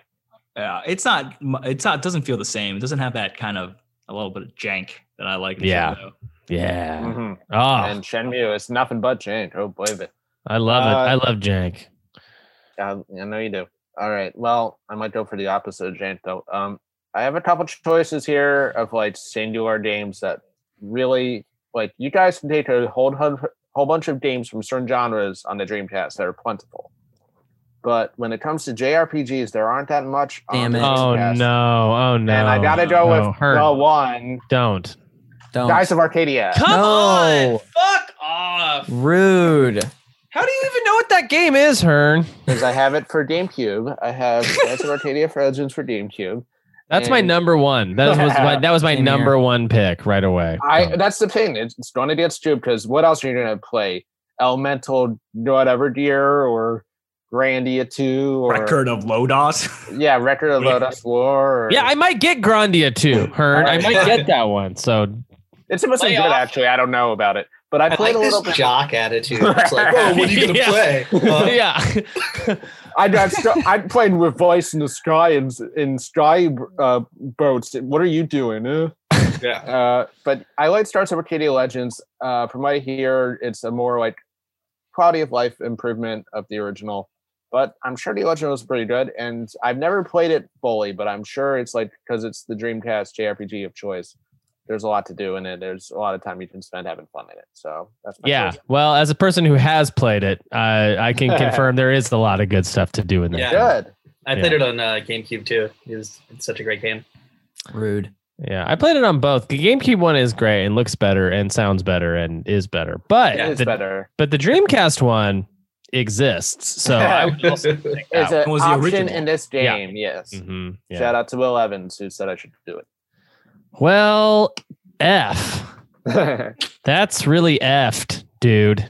yeah, it's not. It's not. Doesn't feel the same. It doesn't have that kind of a little bit of jank that I like. Yeah. Shenmue. Yeah. Mhm. Oh, And Shenmue is nothing but jank. Oh, believe it. I love it. uh, I love Jank. Yeah, I know you do. All right. Well, I might go for the opposite of Jane though. Um, I have a couple choices here of like singular games that really like you guys can take a whole hun- whole bunch of games from certain genres on the Dreamcast that are plentiful. But when it comes to JRPGs, there aren't that much. Damn on it. the Oh no. Oh no. And I gotta go No, with Hearn. the one, Don't. Don't. Skies of Arcadia. Come No. on. Fuck off. Rude. How do you even know what that game is, Hearn? Because I have it for GameCube. I have Skies of Arcadia for Legends for GameCube. That's my number one. That was my that was my Same here. number one pick right away. I Oh. that's the thing. It's, it's going to get stupid because what else are you going to play? Elemental whatever deer or Grandia two or Record of Lodoss. yeah, record of Lodoss War. Or, yeah, I might get Grandia too, Hearn. I might get that one. So it's supposed to be Play good off. actually. I don't know about it, but I I played like a little this bit. jock attitude. It's like, oh, what are you gonna Yeah. play? Uh, yeah. I got st- I played with voice in the sky and in sky uh, boats. What are you doing? Eh? yeah. Uh, but I like Skies of Arcadia Legends. Uh, from what I hear, it's a more like quality of life improvement of the original. But I'm sure the original was pretty good, and I've never played it fully. But I'm sure it's like because it's the Dreamcast JRPG of choice. There's a lot to do in it. There's a lot of time you can spend having fun in it. So that's my Yeah. choice. Well, as a person who has played it, uh, I can confirm there is a lot of good stuff to do in there. Yeah. Good. I played it on uh, GameCube too. It was it's such a great game. Rude. Yeah, I played it on both. The GameCube one is great and looks better and sounds better and is better. But It is the, better. but the Dreamcast one exists. So I would also pick It's an was the option original. in this Yeah. game. Yes. one. Mhm, yeah. Shout out to Will Evans who said I should do Well, F. That's really effed, dude.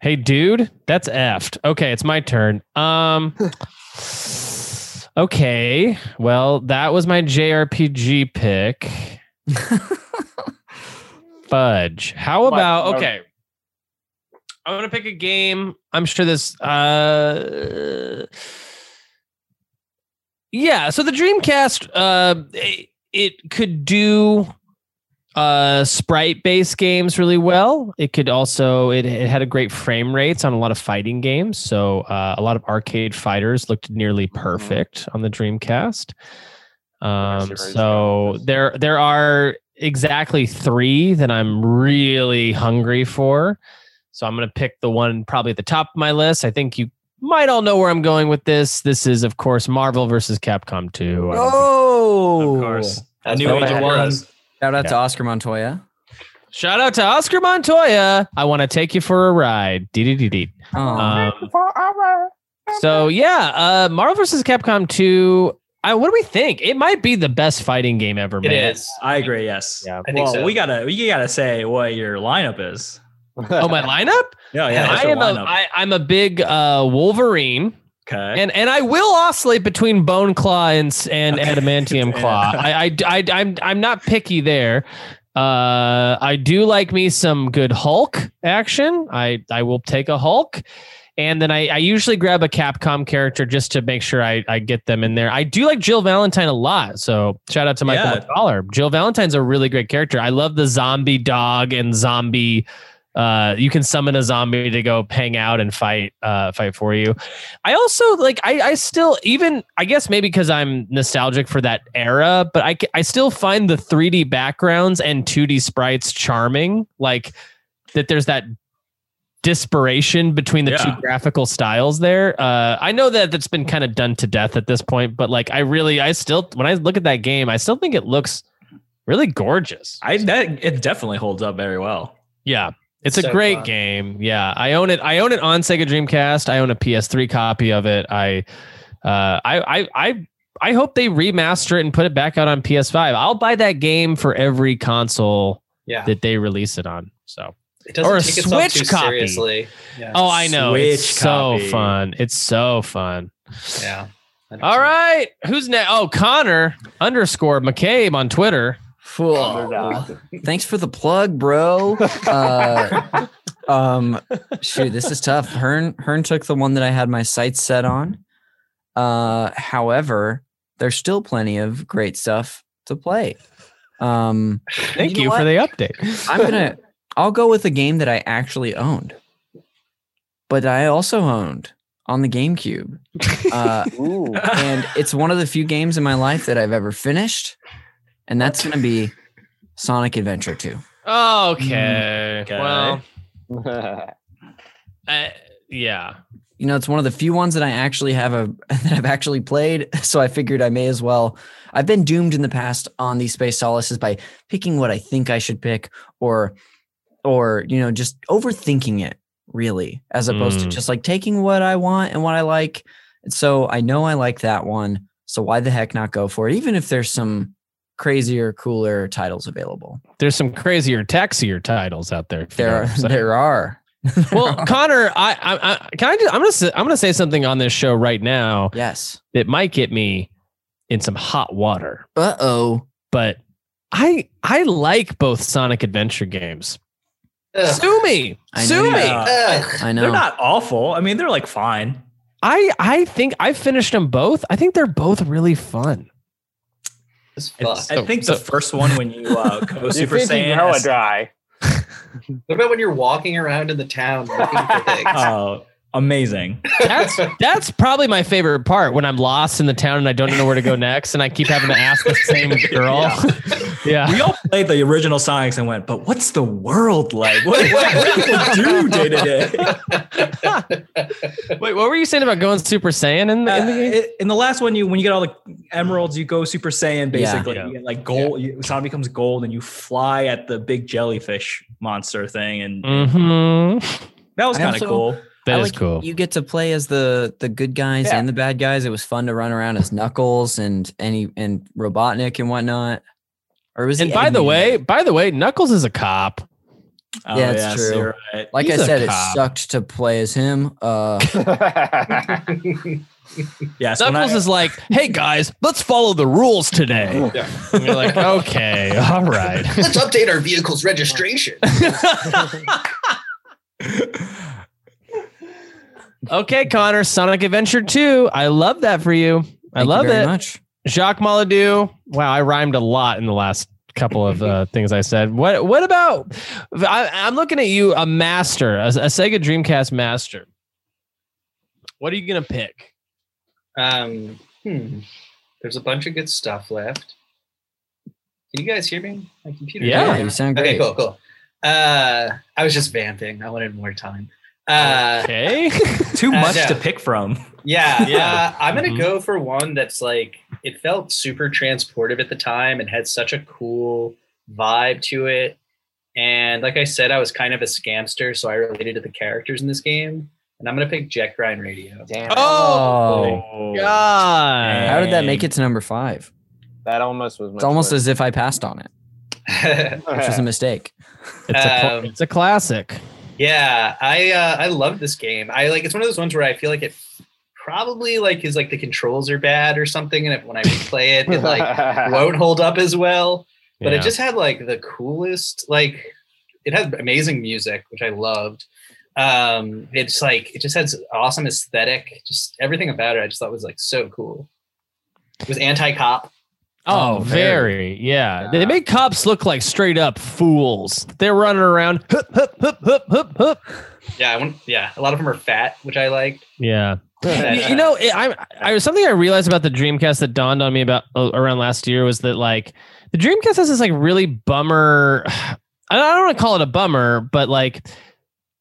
Hey, dude, that's effed. Okay, it's my turn. Um. Okay, well, that was my JRPG pick. Fudge. How about okay? I'm gonna pick a game. I'm sure this. Uh, yeah. So the Dreamcast, uh, it, could do uh sprite based games really well. It could also it, it had a great frame rates on a lot of fighting games. So uh, a lot of arcade fighters looked nearly perfect on the dreamcast. Um so there there are exactly three that i'm really hungry for. So i'm gonna pick the one probably at the top of my list. I think you might all know where i'm going with this this is of course marvel versus capcom 2 I don't think- Oh, Of course. That's new age I of had. one. Shout out Yeah. to Oscar Montoya. Shout out to Oscar Montoya. I want to take you for a ride. Dee-dee-dee-dee. Oh, Um, so yeah, uh, Marvel vs. Capcom 2. I, what do we think? It might be the best fighting game ever It made. is. I agree. Yes. Yeah. I think well, so. we gotta we gotta say what your lineup is. Oh, my lineup? Yeah, yeah. I am a. I, I'm a big uh, Wolverine. Okay. and and I will oscillate between bone claw and and adamantium claw. I, I I I'm I'm not picky there. Uh, I do like me some good Hulk action. I I will take a Hulk. And then I, I usually grab a Capcom character just to make sure I, I get them in there. I do like Jill Valentine a lot. So shout out to Michael Yeah. McCollar. Jill Valentine's a really great character. I love the zombie dog and zombie uh, you can summon a zombie to go hang out and fight uh, fight for you. I also like I I still even I guess maybe because I'm nostalgic for that era, but I I still find the 3D backgrounds and 2D sprites charming. Like that there's that disparation between the Yeah. two graphical styles there. Uh, I know that that's been kind of done to death at this point, but like I really I still when I look at that game, I still think it looks really gorgeous. I that it definitely holds up very well. Yeah. It's a great fun. game. Yeah. I own it. I own it on Sega Dreamcast. I own a PS3 copy of it. I uh I I I I hope they remaster it and put it back out on PS5. I'll buy that game for every console Yeah. that they release it on. So It doesn't or a take itself Switch too copy. seriously. Yeah. Oh, I know. it's Switch so copy. fun. It's so fun. yeah. All right. Who's next? Oh, Connor underscore McCabe on Twitter. Underdog. Thanks for the plug, bro. Uh, um, shoot, this is tough. Hearn Hearn took the one that I had my sights set on. Uh, however, there's still plenty of great stuff to play. Um, Thank You you, know for the update. I'm gonna. I'll go with a game that I actually owned, but I also owned on the GameCube. Uh, Ooh. and it's one of the few games in my life that I've ever finished, and that's going to be Sonic Adventure 2. Okay. Okay. Well, uh, yeah. You know, it's one of the few ones that I actually have a that I've actually played, so I figured I may as well. I've been doomed in the past on these space solaces by picking what I think I should pick or or you know, just overthinking it really as opposed to Mm. just like taking what I want and what I like. So I know I like that one, so why the heck not go for it even if there's some crazier, cooler titles available. There's some crazier, taxier titles out there. if you know There are, I'm there are. well, Connor, I, I, I can I just, I'm gonna say, I'm gonna say something on this show right now yes. it might get me in some hot water, Uh-oh. but I I like both Sonic Adventure games. Ugh. Sue me, I know sue you me. Ugh. I know. They're not awful. I mean, they're like fine. I I think I finished them both. I think they're both really fun. It's fuck. I think the first one when you uh, go you Super think you Saiyan. know a as- dry. What about when you're walking around in the town looking for things? Oh, amazing. That's that's probably my favorite part when I'm lost in the town and I don't know where to go next, and I keep having to ask the same girl. yeah. We all played the original Sonics and went, but what's the world like? What, what, what do people do day to day? Wait, what were you saying about going Super Saiyan in, the in the Uh, game? it- in the last one, you when you get all the emeralds, you go Super Saiyan. Basically, Yeah. you get like gold. You, Sonic becomes gold, and you fly at the big jellyfish monster thing, and Mm-hmm. that was kind of cool. That I is like cool. You get to play as the the good guys Yeah. and the bad guys. It was fun to run around as Knuckles and any and Robotnik and whatnot. Or was and he by the way, by the way, Knuckles is a cop. Oh, Yeah, it's yes, true. you're right. like he's I a said, it sucked to play as him. Uh, Yes, when Knuckles I- is like, "Hey guys, let's follow the rules today." Yeah. And you're like, "Okay, all right." Let's update our vehicle's registration. okay, Connor, Sonic Adventure 2. I love that for you. I thank you love very it. much. Jacques Maladou. Wow, I rhymed a lot in the last couple of uh, things I said. What What about? I, I'm looking at you, a master, a, a Sega Dreamcast master. What are you gonna pick? Um, hmm. There's a bunch of good stuff left. Can you guys hear me? My computer. Yeah. Yeah, you sound good. Okay, cool, cool. Uh, I was just vamping. I wanted more time. Uh, Okay. too Uh, much no. to pick from. Yeah, Yeah. Uh, I'm gonna Mhm. go for one that's like it felt super transportive at the time and had such a cool vibe to it. And like I said, I was kind of a scamster, so I related to the characters in this game. And I'm gonna pick Jet Grind Radio. Damn. Oh, God. How did that make it to number five? That almost was. It's almost as if I passed on it, which was a mistake. It's a, cl- Um, it's a classic. Yeah, I uh, I love this game. I like it's one of those ones where I feel like it probably like is like the controls are bad or something, and if, when I replay it, it like won't hold up as well. But Yeah. it just had like the coolest like it had amazing music, which I loved. Um, it's like it just has awesome aesthetic, just everything about it. I just thought was like so cool. It was anti-cop. Oh, Oh, very. very. Yeah. They make cops look like straight up fools. They're running around. Hup, hup, hup, hup, hup, hup. Yeah, I want, yeah. A lot of them are fat, which I liked. Yeah. you, you know, it, I, I was something I realized about the Dreamcast that dawned on me about uh, around last year was that like the Dreamcast has this like really bummer. I don't want to call it a bummer, but like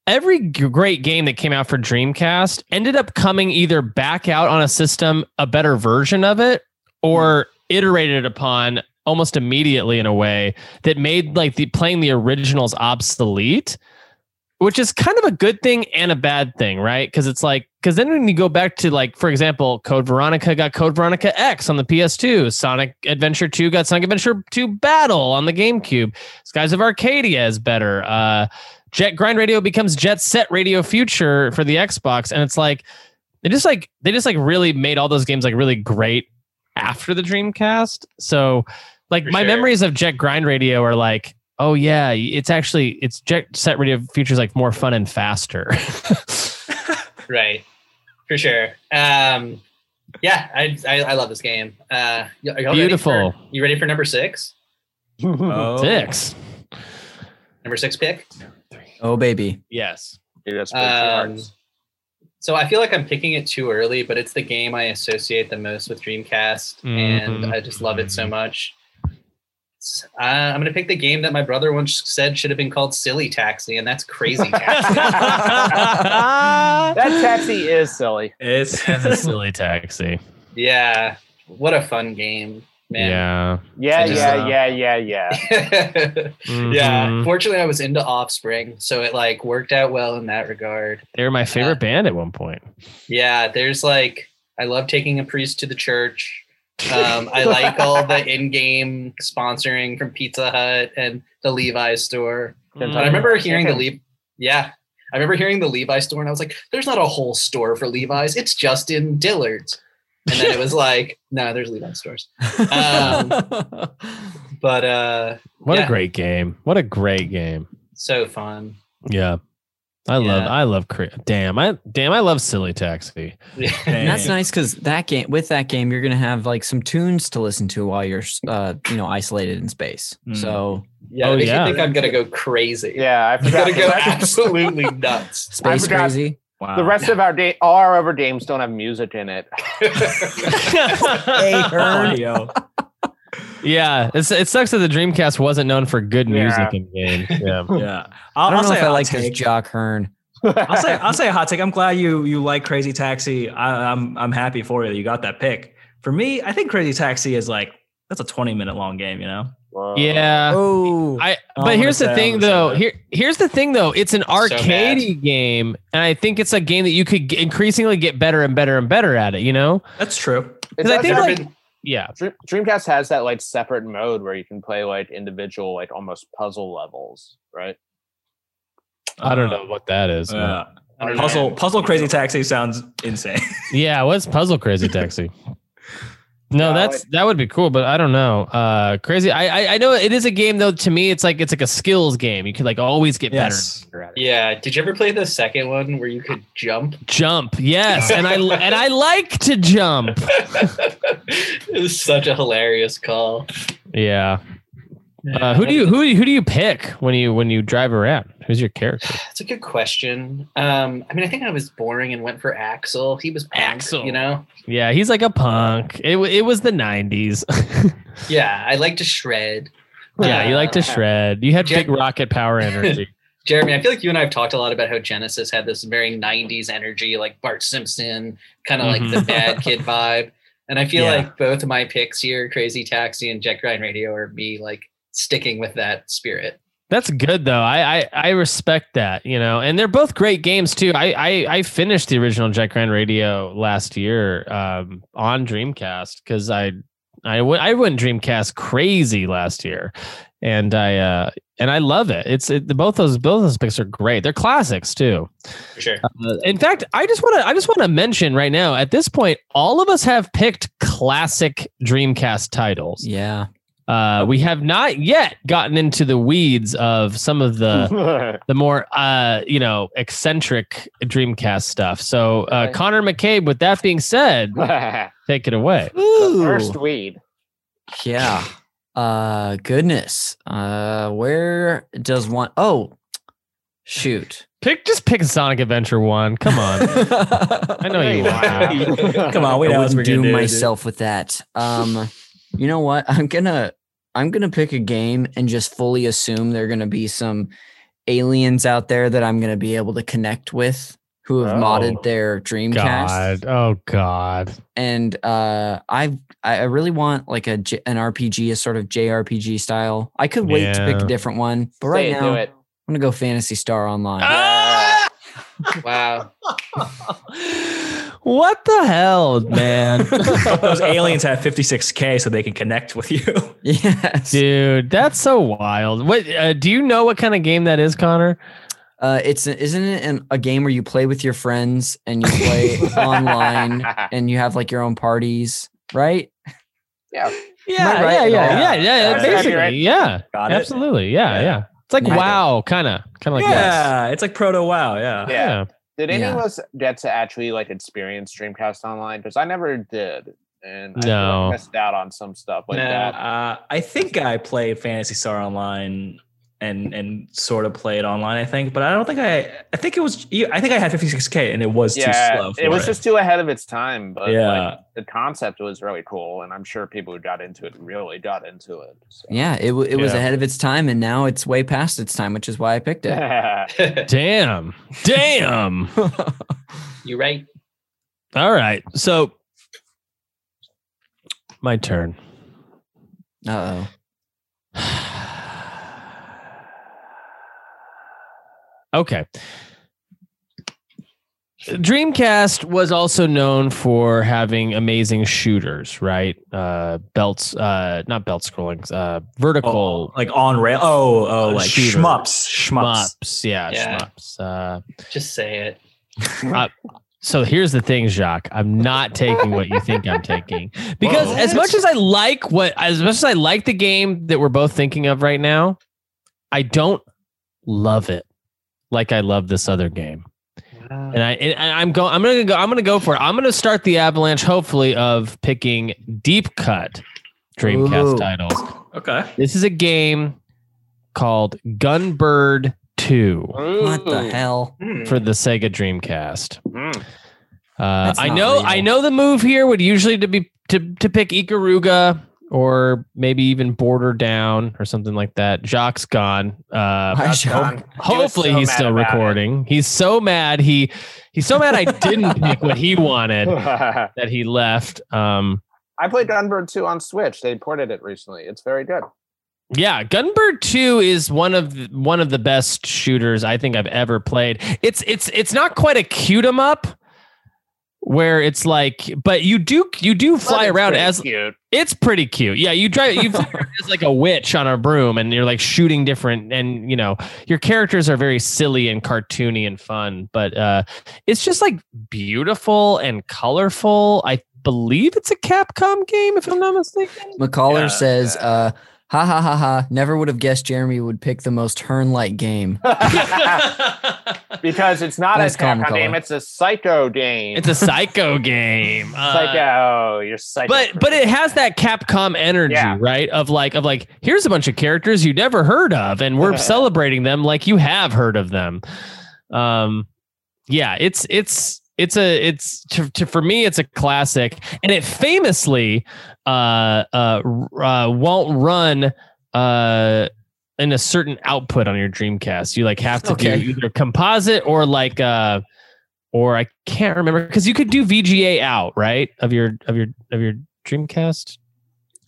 every great game that came out for Dreamcast ended up coming either back out on a system, a better version of it, or iterated upon almost immediately in a way that made like the playing the originals obsolete which is kind of a good thing and a bad thing, right? Because it's like, because then when you go back to like, for example, Code Veronica got Code Veronica X on the PS2, Sonic Adventure 2 got Sonic Adventure 2 Battle on the GameCube, Skies of Arcadia is better. Uh, Jet Grind Radio becomes Jet Set Radio Future for the Xbox, and it's like they just like they just like really made all those games like really great after the Dreamcast. So like For my sure. memories of Jet Grind Radio are like, oh yeah, it's actually it's Jet Set Radio Future's like more fun and faster. Right, for sure. Um, yeah, I, I I love this game. Uh, y- are y'all ready Beautiful. for- you ready for number six? Oh. Six. Number six pick. Oh baby. Yes. Dude, that's Um, hard. So I feel like I'm picking it too early, but it's the game I associate the most with Dreamcast, and Mhm. I just love it so much. Uh, I'm gonna pick the game that my brother once said should have been called Silly Taxi, and that's Crazy Taxi. That taxi is silly. It's a silly taxi. yeah, what a fun game, man. Yeah. Yeah, just, yeah, uh, yeah, yeah, yeah. yeah. Mhm. Fortunately, I was into Offspring, so it like worked out well in that regard. They were my favorite band at one point. Yeah, there's like I love taking a priest to the church. Um, I like all the in-game sponsoring from Pizza Hut and the Levi's store. But I remember hearing the Le- yeah, I remember hearing the Levi's store, and I was like, "There's not a whole store for Levi's. It's just in Dillard's." And then it was like, "No, there's Levi's stores." Um, but uh, what yeah. a great game. What a great game. so fun. Yeah. I love I love damn I damn I love silly taxi. And that's nice because that game with that game you're gonna have like some tunes to listen to while you're uh you know isolated in space. Mm. So Yeah, Oh, yeah. me think I'm gonna go crazy. Yeah, I I'm gonna go absolutely nuts. space forgot- crazy. Wow. The rest of our day, all our other games don't have music in it. Audio. Yeah, it's, it sucks that the Dreamcast wasn't known for good music Yeah. in games. Yeah. Yeah. I I'll, don't I'll know say if a I hot like this take. Jock Hearn. I'll say I'll say a hot take. I'm glad you you like Crazy Taxi. I, I'm I'm happy for you that you got that pick. For me, I think Crazy Taxi is like that's a 20 minute long game. You know. Whoa. Yeah. Oh, I I'm but here's the gonna thing I'm gonna say though. that. Here here's the thing though. It's an So arcade game, and I think it's a game that you could g- increasingly get better and better and better at it. You know? That's true. It's Because I think actually- like yeah, Dreamcast has that like separate mode where you can play like individual, like almost puzzle levels, right? I don't uh, know what that is. Uh, yeah. I don't know. Puzzle Puzzle Crazy Taxi sounds insane. Yeah, what's Puzzle Crazy Taxi? No, Yeah, that's that would be cool, but I don't know. Uh, crazy. I, I I know it is a game though. To me, it's like it's like a skills game. You can like always get Yes. better. and better at it. Yeah. Did you ever play the second one where you could jump? Jump, yes, and I and I like to jump. it was such a hilarious call. Yeah. Uh, who do you who who do you pick when you when you drive around? Who's your character? That's a good question. Um, I mean, I think I was boring and went for Axel. He was punk, Axel. you know. Yeah, he's like a punk. It it was the '90s. Yeah, I like to shred. yeah, you like to Uh, shred. You had Jet- big rocket power energy. Jeremy, I feel like you and I have talked a lot about how Genesis had this very 90s energy, like Bart Simpson, kind of like the Mhm. bad kid vibe. And I feel Yeah. like both of my picks here, Crazy Taxi and Jet Grind Radio, are me like sticking with that spirit. That's good though. I, I I respect that, you know. And they're both great games too. I I, I finished the original Jet Grind Radio last year um, on Dreamcast because I I went I went Dreamcast crazy last year, and I uh and I love it. It's it, both those both those picks are great. They're classics too. For sure. Uh, in fact, I just want to I just want to mention right now at this point, all of us have picked classic Dreamcast titles. Yeah. Uh, we have not yet gotten into the weeds of some of the the more uh, you know eccentric Dreamcast stuff. So, uh, Connor McCabe. With that being said, take it away. the first weed. Yeah. Uh goodness. Uh where does one oh shoot. Pick just pick Sonic Adventure One. Come on, I know you want. Come on, we I know what wouldn't we're do gonna do. myself with that. Um you know what? I'm gonna I'm gonna pick a game and just fully assume there are gonna be some aliens out there that I'm gonna be able to connect with who have Oh. modded their Dreamcast. God, oh God. and uh I've I I really want like a J- an RPG, a sort of JRPG style. I could wait to pick a different one, but right Say it, now it. I'm gonna go Phantasy Star Online. Ah! Wow. What the hell, man? Those aliens have 56k, so they can connect with you. yes, Dude, that's so wild. What uh, do you know what kind of game that is, Connor? uh, it's isn't it an, a game where you play with your friends and you play online and you have like your own parties, right? yeah. Yeah, right yeah, at yeah, all? yeah, yeah, Basically, accurate. yeah, Got it. absolutely, yeah, yeah. Yeah. It's like Yeah. wow, kind of, kind of like yeah, it's like proto WoW. Yeah. Yeah. Yeah. Did any of us get to actually like experience Dreamcast Online? Because I never did, and I No. I missed out on some stuff like No. that. Uh, I think I played Phantasy Star Online and and sort of play it online. I think, but I don't think I. I think it was. I think I had 56k, and it was too slow. For it was just too ahead of its time. But Yeah. like, the concept was really cool, and I'm sure people who got into it really got into it. So. Yeah, it w- it was Yeah. ahead of its time, and now it's way past its time, which is why I picked it. Damn, damn. You're right. All right, so my turn. Uh oh. Okay. Dreamcast was also known for having amazing shooters, right? Uh, belts, uh, not belt scrolling, uh, vertical oh, like on rail. Oh, oh, like shooter. shmups, shmups. shmups. Yeah, Yeah. shmups. Uh, Just say it. uh, so here's the thing, Jacques. I'm not taking what you think I'm taking because Whoa. as much as I like what, as much as I like the game that we're both thinking of right now, I don't love it like I love this other game. And I, and I'm going. I'm gonna go. I'm gonna go for it. I'm gonna start the avalanche, hopefully, of picking deep cut Dreamcast Ooh. titles. Okay. This is a game called Gunbird Two What the hell? Hmm. for the Sega Dreamcast. Mm. Uh, I know. real. I know the move here would usually to be to to pick Ikaruga or maybe even Border Down or something like that. Jacques gone. Uh, Hi, Jacques. He hopefully so he's still about it. recording. He's so mad. He he's so mad I didn't pick what he wanted that he left. Um, I played Gunbird 2 on Switch. They ported it recently. It's very good. yeah, Gunbird Two is one of the, one of the best shooters I think I've ever played. It's it's it's not quite a cute 'em up. Where it's like, but you do you do fly But around as cute. It's pretty cute. Yeah, you drive you fly as like a witch on a broom and you're like shooting different and you know, your characters are very silly and cartoony and fun, but uh it's just like beautiful and colorful. I believe it's a Capcom game if I'm not mistaken. McCaller Yeah. says, uh, ha ha ha ha, never would have guessed Jeremy would pick the most Hearn like game. because it's not Nice a call, Capcom McCullough. game, it's a Psikyo game. it's a psycho game. Uh, Psycho. You're psycho. but but it has that Capcom energy, Yeah. right? Of like of like here's a bunch of characters you never heard of, and we're celebrating them like you have heard of them. Um, yeah, it's it's it's a it's to, to for me it's a classic, and it famously uh uh, uh won't run uh in a certain output on your Dreamcast. You like have to Okay. do either composite or like uh or I can't remember because you could do VGA out, right? Of your of your of your Dreamcast.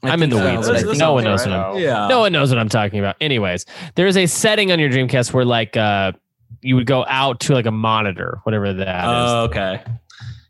I I'm in the weeds. but I no one sounds knows what. I'm. Yeah. No one knows what I'm talking about. Anyways, there is a setting on your Dreamcast where like uh you would go out to like a monitor, whatever that is. Oh, okay.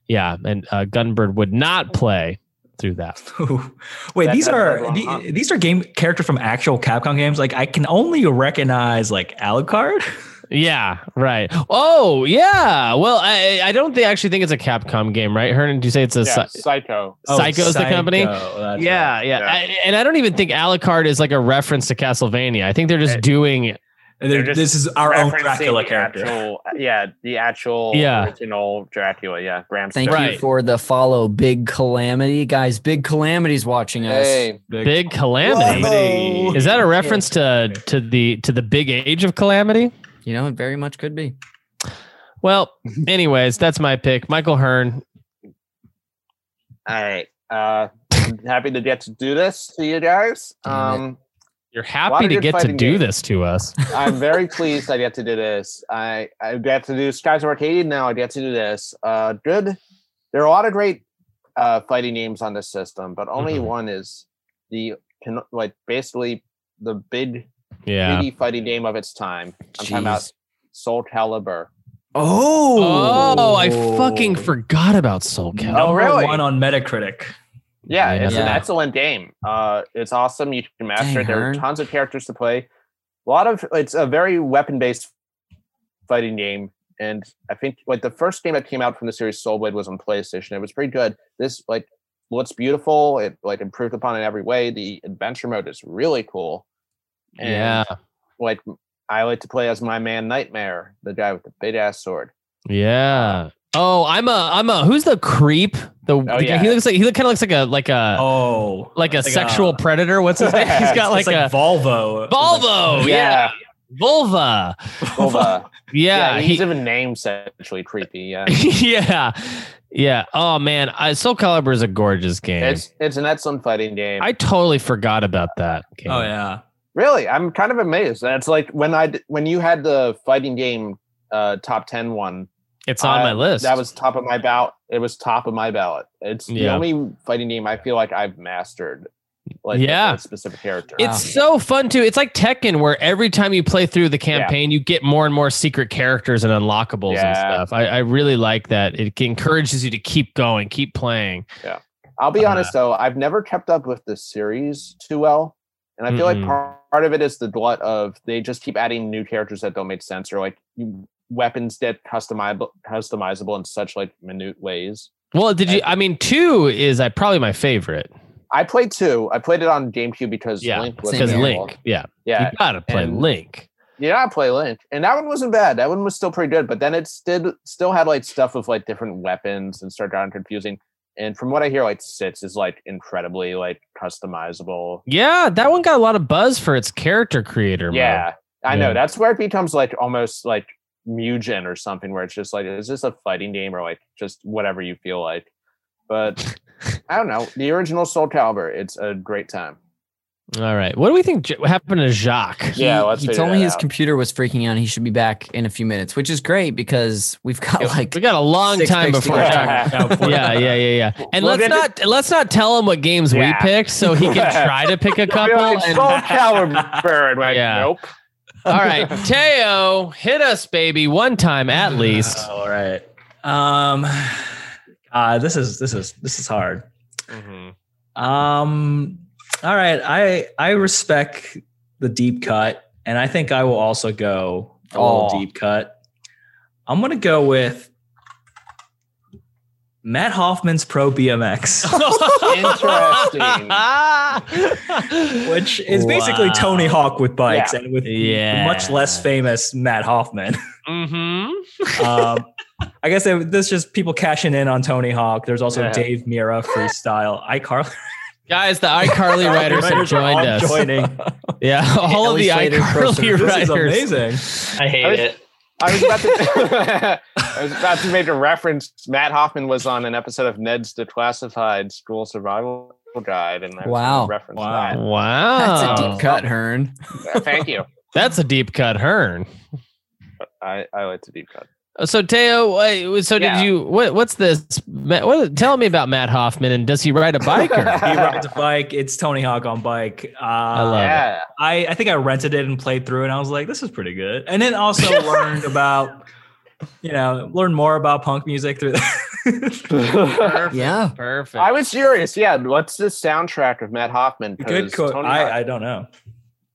Yeah, and uh, Gunbird would not play through that. Wait, That- these are wrong, the- huh? these are game character from actual Capcom games. Like I can only recognize like Alucard. Yeah, right. Oh, yeah. Well, I I don't think, actually think it's a Capcom game, right? Hernan, do you say it's a Yeah, Psy- Psikyo. Psikyo's the company? Yeah, right. yeah, Yeah. I, and I don't even think Alucard is like a reference to Castlevania. I think they're just Right. doing. And they're- They're just this is our own referencing Dracula the character. Actual, yeah, the actual Yeah. original Dracula. Yeah, Bram Thank Stoker. you Right. for the follow, Big Calamity. Guys, Big Calamity's watching us. Hey, Big calamity. Whoa. Is that a reference to to the to the big age of calamity? You know, it very much could be. Well, anyways, that's my pick. Michael Hearn. all right. Uh, happy to get to do this to you guys. Damn it. Um, You're happy to get to do games. this to us. I'm very pleased I get to do this. I I get to do Skies of Arcade now. I get to do this. Uh, good. There are a lot of great uh, fighting games on this system, but only Mhm. one is the can like basically the big Yeah. indie fighting game of its time. I'm talking about Soul Calibur. Oh, Oh, I fucking forgot about Soul Calibur. Oh, Number really? One on Metacritic. Yeah, it's an excellent game. Uh, it's awesome. You can master Dang, it. There are tons of characters to play. A lot of it's a very weapon based fighting game, and I think like the first game that came out from the series Soul Blade was on PlayStation. It was pretty good. This like looks beautiful. It like improved upon in every way. The adventure mode is really cool. And, Yeah. like I like to play as my man Nightmare, the guy with the big ass sword. Yeah. Oh, I'm a I'm a who's the creep? The, the Oh, yeah. he looks like he look kind of looks like a like a Oh, like a like sexual a- predator. What's his name? He's got like, like a Volvo. Volvo. Yeah. Vulva. Vulva. Yeah. he's he- even named sexually creepy. Yeah. yeah. Yeah. Oh man, I, Soul Calibur is a gorgeous game. It's it's an excellent fighting game. I totally forgot about that game. Oh yeah. Really, I'm kind of amazed. That's like when I when you had the fighting game uh, top 10 one. It's on I- my list. That was top of my ballot. It was top of my ballot. It's the only fighting game I feel like I've mastered. Like Yeah. a specific character. It's so fun too. It's like Tekken, where every time you play through the campaign, you get more and more secret characters and unlockables and stuff. I, I really like that. It encourages you to keep going, keep playing. Yeah, I'll be uh, honest though, I've never kept up with the series too well. And I feel Mm-mm. like part, part of it is the glut of they just keep adding new characters that don't make sense or like you, weapons get customizable customizable in such like minute ways. Well, did you? I mean, two is I probably my favorite. I played two. I played it on GameCube because Yeah, Link was because. Link. Yeah, Yeah, you gotta play and- Link. you gotta play Link, and that one wasn't bad. That one was still pretty good, but then it still still had like stuff with like different weapons and started getting confusing. And from what I hear, like Sits is like incredibly like customizable. Yeah, that one got a lot of buzz for its character creator. mode. Yeah, I know. Yeah. That's where it becomes like almost like Mugen or something, where it's just like, is this a fighting game or like just whatever you feel like? But I don't know. The original Soul Calibur, it's a great time. All right. What do we think j- happened to Jacques? Yeah, let's he told me his out. computer was freaking out. He should be back in a few minutes, which is great because we've got like we got a long time before. Jacques. yeah, yeah, yeah, yeah. And We'll let's get to- not let's not tell him what games we picked, so he can try to pick a I'll be couple. like, and- Soul Calibur, and like, Yeah. nope. All right, Teo, hit us, baby, one time at least. All right. Um. Uh, this is this is this is hard. Um. All right. I I respect the deep cut, and I think I will also go a little deep cut. I'm gonna go with Matt Hoffman's Pro BMX, Interesting. which is basically Tony Hawk with bikes Yeah. and with Yeah. much less famous Matt Hoffman. mm-hmm. um, I guess it, this just people cashing in on Tony Hawk. There's also Yeah. Dave Mirra freestyle. iCarly Guys, the iCarly writers have writers are all joined us. joining. Yeah, all of the Ellie Slater iCarly crossover. This is writers. amazing. I hate I was- it. I was about to I was about to make a reference. Matt Hoffman was on an episode of Ned's Declassified School Survival Guide, and I was Wow. reference Wow. Wow, That's a deep cut, Hearn. Uh, thank you. That's a deep cut, Hearn. I, I like to deep cut. So Teo, wait, so Yeah. did you? What, what's this? What, tell me about Matt Hoffman and does he ride a bike? Or? He rides a bike. It's Tony Hawk on bike. Uh, I love it. I, I think I rented it and played through, and I was like, this is pretty good. And then also learned about, you know, learned more about punk music through that. Yeah. Perfect. I was serious. Yeah, what's the soundtrack of Matt Hoffman? Good 'Cause quote. Tony, I, I don't know.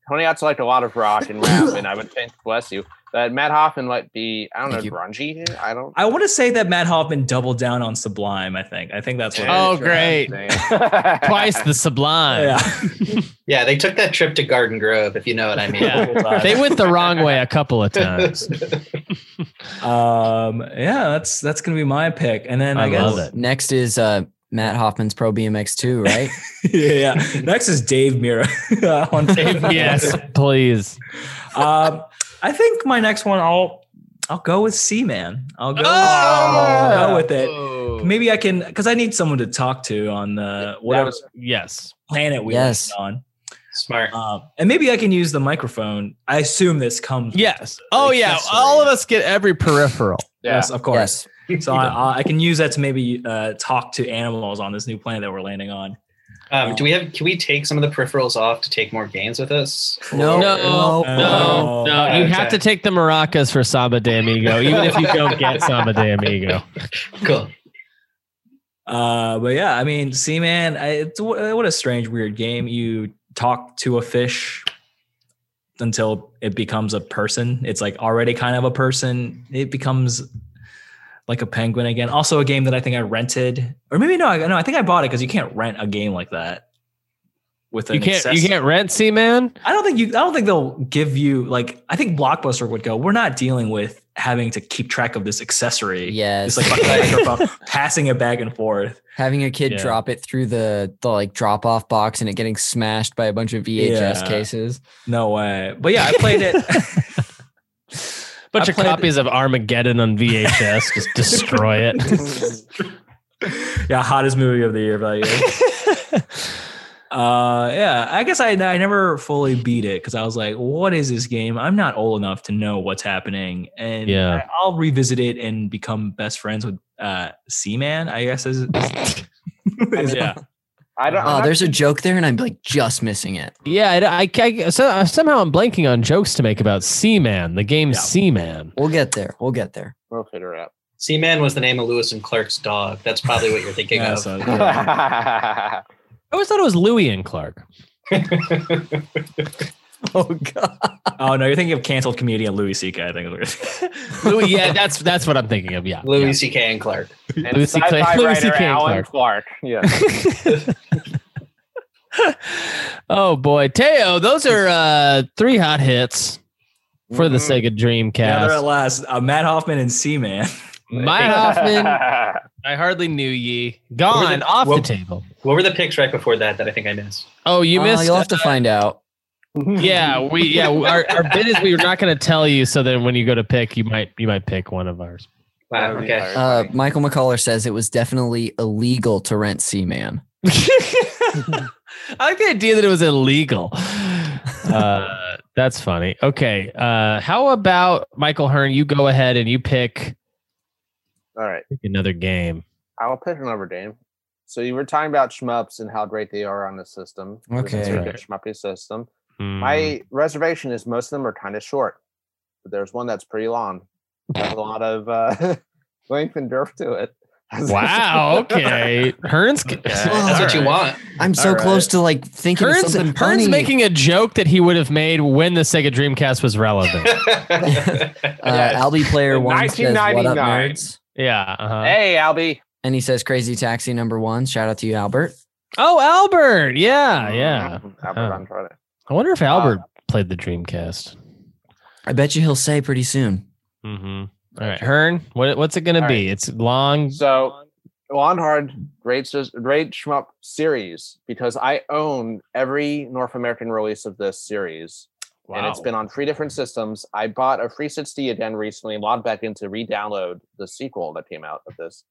Tony Hawk's like a lot of rock and rap, and I would think, bless you, that Matt Hoffman might be, I don't Thank know, you. grungy. I don't. I want to say that Matt Hoffman doubled down on Sublime. I think. I think that's what. Oh, great. Twice the sublime. Yeah. Yeah, they took that trip to Garden Grove, if you know what I mean. Yeah. They went the wrong way a couple of times. Um. Yeah. That's that's gonna be my pick, and then I, I guess it. Next is uh, Matt Hoffman's Pro BMX 2, right? yeah, yeah. Next is Dave Mirra. on Dave, yes, please. Um, I think my next one, I'll I'll go with Seaman. I'll go. Oh! I'll go with it. Maybe I can because I need someone to talk to on the whatever was- Yes. planet we Yes. on. Smart. Um, and maybe I can use the microphone. I assume this comes. with Yes. Oh yeah. All of us get every peripheral. Yeah. Yes, of course. yes. So I, I- I can use that to maybe uh, talk to animals on this new planet that we're landing on. Um, do we have? Can we take some of the peripherals off to take more gains with us? No, No, no, no, no. You have to take the maracas for Samba de Amigo, even if you don't get Samba de Amigo. Cool. Uh, but yeah, I mean, Seaman, I, it's what a strange, weird game. You talk to a fish until it becomes a person. It's like already kind of a person. It becomes like a penguin again. Also, a game that I think I rented, or maybe no, I, no, I think I bought it because you can't rent a game like that. With You can't. You can't rent Seaman. I don't think you. I don't think they'll give you like. I think Blockbuster would go. We're not dealing with having to keep track of this accessory. Yes. It's like passing it back and forth. Having a kid Yeah. drop it through the, the like drop off box and it getting smashed by a bunch of VHS Yeah. cases. No way. But yeah, I played it. Bunch I of played- copies of Armageddon on VHS. Just destroy it. yeah, hottest movie of the year value. Uh, yeah, I guess I I never fully beat it because I was like, what is this game? I'm not old enough to know what's happening, and Yeah. I, I'll revisit it and become best friends with uh Seaman. I guess is, is yeah. I don't. Oh, I'm not- there's a joke there and I'm like just missing it. Yeah. I, I, I- so, uh, somehow I'm blanking on jokes to make about Seaman, the game Yeah. Seaman. We'll get there. We'll get there. We'll figure it out. Seaman was the name of Lewis and Clark's dog. That's probably what you're thinking Yeah, of. so, yeah. I always thought it was Louis and Clark. Oh god. oh no, you're thinking of canceled comedian Louis C.K. I think. is what- Louis, yeah, that's that's what I'm thinking of. Yeah. Louis C.K. and Clark. and Louis C.K. sci-fi Louis writer C.K. and Alan Clark. Yeah. Oh boy, Teo, those are uh, three hot hits for the Mhm. Sega Dreamcast. yeah, at last. Uh, Matt Hoffman and Seaman. My Hoffman, I hardly knew ye. Gone the- off what- the table. What were the picks right before that that I think I missed? Oh, you Uh, missed. you'll have to find out. Yeah, we yeah. Our, our bid is we were not going to tell you, so then when you go to pick, you might you might pick one of ours. Wow. Okay. Uh, Michael McCullough says it was definitely illegal to rent Seaman. I like the idea that it was illegal. Uh, that's funny. Okay. Uh, how about Michael Hearn? You go ahead and you pick, All right. pick another game. I will pick another game. So you were talking about shmups and how great they are on the system. Okay. a good shmuppy system. Hmm. My reservation is most of them are kind of short, but there's one that's pretty long. Has a lot of uh, length and girth to it. wow. Okay. Hearn's. That's what you want. I'm so All right. close to like thinking of Hearn's, something Hearn's funny. making a joke that he would have made when the Sega Dreamcast was relevant. uh, Yes. Albie player In one says, "What up, 1999. nerds?" yeah. Uh-huh. hey, Albie. And he says, "Crazy Taxi number one." Shout out to you, Albert. Oh, Albert. Yeah. Yeah. Albert. Andrade. I wonder if Albert played the Dreamcast. I bet you he'll say pretty soon. Mm-hmm. All right, Hearn. What, what's it going to All be? It's long. So, on hard great sis- great shmup series because I own every North American release of this series, and it's been on three different systems. I bought a 360 again recently, logged back in to re-download the sequel that came out of this,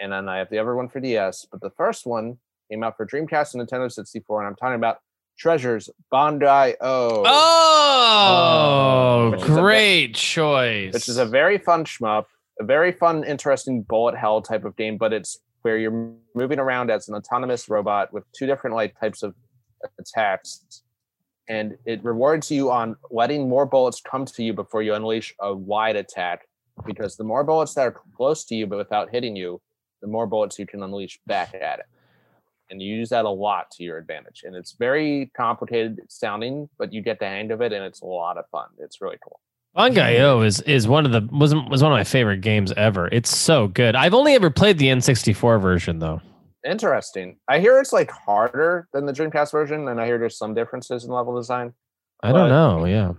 and then I have the other one for DS. But the first one came out for Dreamcast and Nintendo 64, and I'm talking about Treasures Bandai O. Oh, a great choice. which is a very fun shmup, a very fun, interesting bullet hell type of game, but it's where you're moving around as an autonomous robot with two different like types of attacks. And it rewards you on letting more bullets come to you before you unleash a wide attack. Because the more bullets that are close to you but without hitting you, the more bullets you can unleash back at it. And you use that a lot to your advantage. And it's very complicated sounding, but you get the hang of it and it's a lot of fun. It's really cool. Bangai-O is is one of the was was one of my favorite games ever. It's so good. I've only ever played the N64 version though. Interesting. I hear it's like harder than the Dreamcast version, and I hear there's some differences in level design. I don't know. Yeah.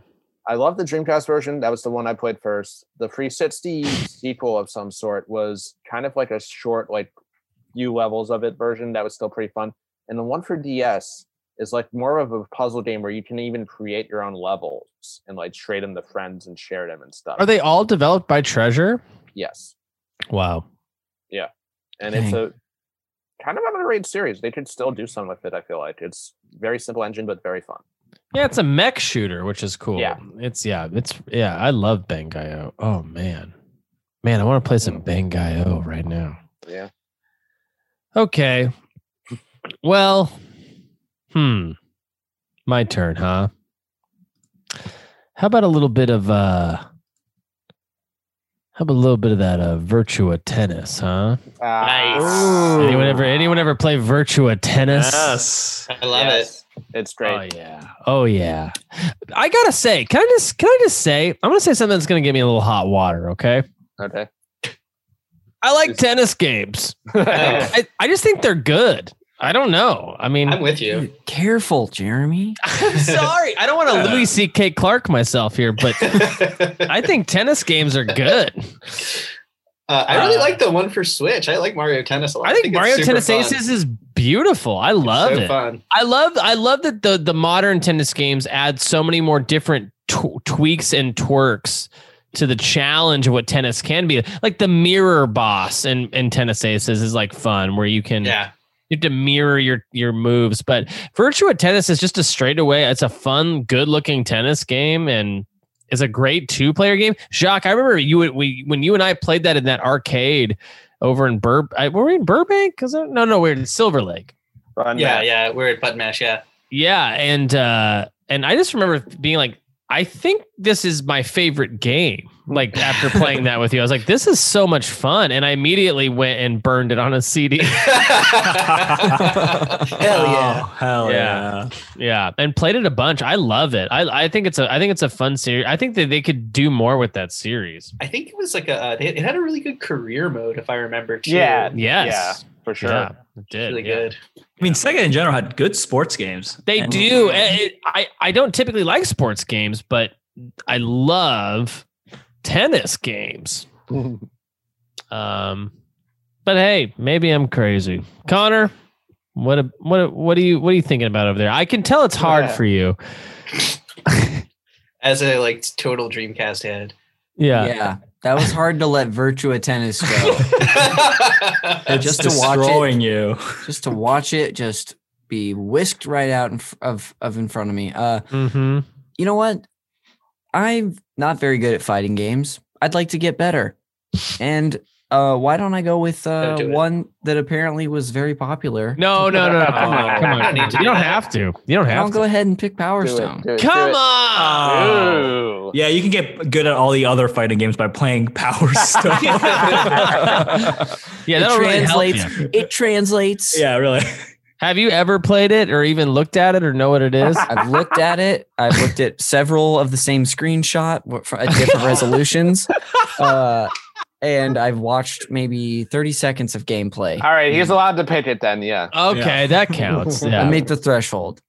I love the Dreamcast version. That was the one I played first. The 360 sequel of some sort was kind of like a short, like few levels of it version that was still pretty fun. And the one for DS is like more of a puzzle game where you can even create your own levels and like trade them to friends and share them and stuff. Are they all developed by Treasure? Yes. Wow. Yeah. And it's a kind of underrated series. They could still do some with it, I feel like. It's very simple engine, but very fun. Yeah, it's a mech shooter, which is cool. Yeah. It's yeah, it's yeah, I love Bangai-O. Oh man. Man, I want to play some mm. Bangai-O right now. Yeah. Okay. Well, hmm. My turn, huh? How about a little bit of uh how about a little bit of that uh Virtua tennis, huh? Nice. Anyone ever anyone ever play Virtua tennis? Yes. I love Yes. It's great. Oh yeah. Oh yeah. I gotta say, can I just can I just say, I'm gonna say something that's gonna give me a little hot water, okay? Okay. I like tennis games. I, I just think they're good. I don't know. I mean, I'm with you. Careful, Jeremy. I'm sorry. I don't want to Louis C.K. Clark myself here, but I think tennis games are good. Uh, I really Uh, like the one for Switch. I like Mario Tennis a lot. I think it's Mario Tennis fun. Aces is beautiful. I love so it. fun. I love I love that the the modern tennis games add so many more different tw- tweaks and twerks to the challenge of what tennis can be. Like the mirror boss in, in Tennis Aces is like fun where you can Yeah. you have to mirror your your moves. But Virtua Tennis is just a straightaway. It's a fun, good looking tennis game and it's a great two player game. Jacques, I remember you we when you and I played that in that arcade over in Bur. I, were we in Burbank? Cause no, no, we're in Silver Lake. Fun Yeah, match. yeah. We're at Button Mash. Yeah. Yeah, and uh and I just remember being like, I think this is my favorite game. Like after playing that with you, I was like, this is so much fun, and I immediately went and burned it on a CD. Hell yeah. Oh, hell Yeah. yeah. yeah, and played it a bunch. I love it. I I think it's a I think it's a fun series. I think that they could do more with that series. I think it was like a. Uh, it it had a really good career mode, if I remember. Too. Yeah. Yes, Yeah, for sure. yeah, it did. really yeah. good. I mean, Sega in general had good sports games. They And- do. And it- I I don't typically like sports games, but I love tennis games. Um, but hey, maybe I'm crazy. Connor, what a, what a, what are you what are you thinking about over there? I can tell it's hard Yeah. for you. As a like total Dreamcast head. Yeah. Yeah. That was hard to let Virtua Tennis go. It's Just to watch it. destroying you. just to watch it just be whisked right out in f- of of in front of me. Uh Mm-hmm. you know what? I'm not very good at fighting games. I'd like to get better. And uh why don't I go with uh Don't it. one that apparently was very popular? No, no, no, no. Come on, come on. don't need to You do don't have to. You don't I'll have go ahead and pick Power Do it, Stone. do it, Come on. Ooh. Yeah, you can get good at all the other fighting games by playing Power Stone. Yeah, it that'll really help translates. you. It translates. yeah, really. Have you ever played it or even looked at it or know what it is? I've looked at it. I've looked at several of the same screenshot at different resolutions. Uh, and I've watched maybe 30 seconds of gameplay. All right, he's allowed to pick it then. Yeah. Okay, that counts. Yeah. I Yeah. made the threshold.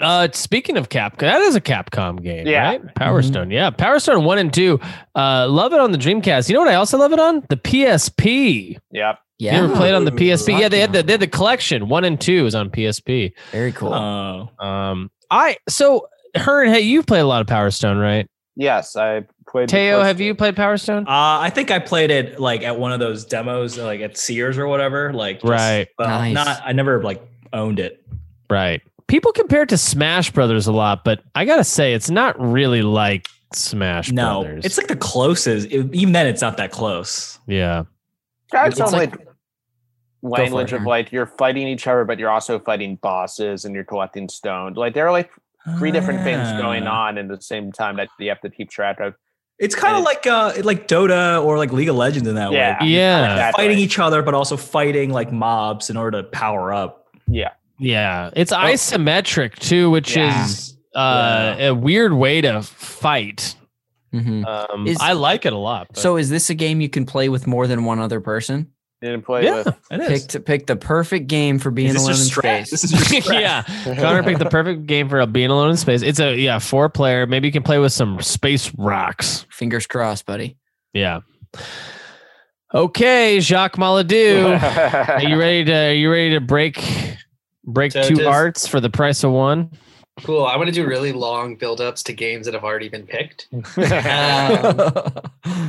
Uh, speaking of Capcom, that is a Capcom game, Yeah. right? Power Stone, yeah. Power Stone one and two. Uh, love it on the Dreamcast. You know what I also love it on? The PSP. Yep. Yeah. You ever played on the PSP? Yeah, they had the they had the collection. One and two is on PSP. Very cool. Oh. Um, I so Hearn, hey, you've played a lot of Power Stone, right? Yes, I played. Teo, have you played Power Stone? Uh, I think I played it like at one of those demos, like at Sears or whatever. Like, just- Right. But Nice. not. I never like owned it. Right. People compare it to Smash Brothers a lot, but I gotta say, it's not really like Smash No, Brothers. it's like the closest. It- even then, it's not that close. yeah. Guys, It's some like- like language of like you're fighting each other, but you're also fighting bosses and you're collecting stones. Like there are like three different things going Ah. on in the same time that you have to keep track of. It's kind of like uh like Dota or like League of Legends in that Yeah. way. Yeah. Exactly. Fighting each other, but also fighting like mobs in order to power up. Yeah. Yeah, it's isometric too, which Yeah. is uh, a weird way to fight. Mhm. Um, Is- I like it a lot. but- So is this a game you can play with more than one other person? Didn't play yeah, with. it Pick is. to pick the perfect game for being alone in space. This is yeah, Connor picked the perfect game for being alone in space. It's a yeah four player. Maybe you can play with some space rocks. Fingers crossed, buddy. Yeah. Okay, Jacques Maladou, are you ready to? Are you ready to break break So two just- hearts for the price of one? Cool. I want to do really long build-ups to games that have already been picked.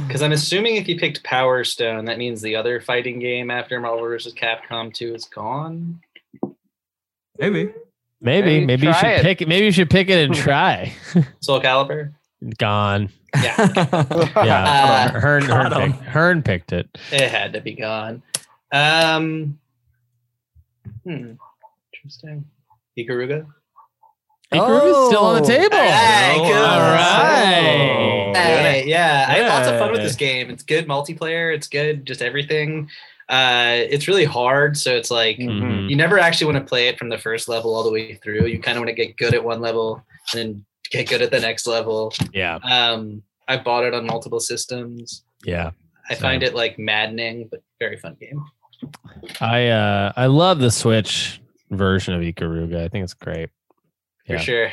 Because I'm assuming if you picked Power Stone, that means the other fighting game after Marvel vs. Capcom 2 is gone. Maybe. Maybe, Maybe maybe you should it. pick it. Maybe you should pick it and try. Soul Calibur? Gone. Yeah, Yeah, Uh, Hearn, Hearn, picked, Hearn picked it. it had to be gone. Um, hmm, interesting. Ikaruga? Ikaruga's still on the Oh. table. Hey, all good. right. Hey, yeah, I had lots of fun with this game. It's good multiplayer. It's good, just everything. Uh, it's really hard, so it's like Mhm. you never actually want to play it from the first level all the way through. You kind of want to get good at one level and then get good at the next level. Yeah, Um, I bought it on multiple systems. yeah. I find it like maddening, but very fun game. I uh I love the Switch version of Ikaruga. I think it's great. For Yeah. sure.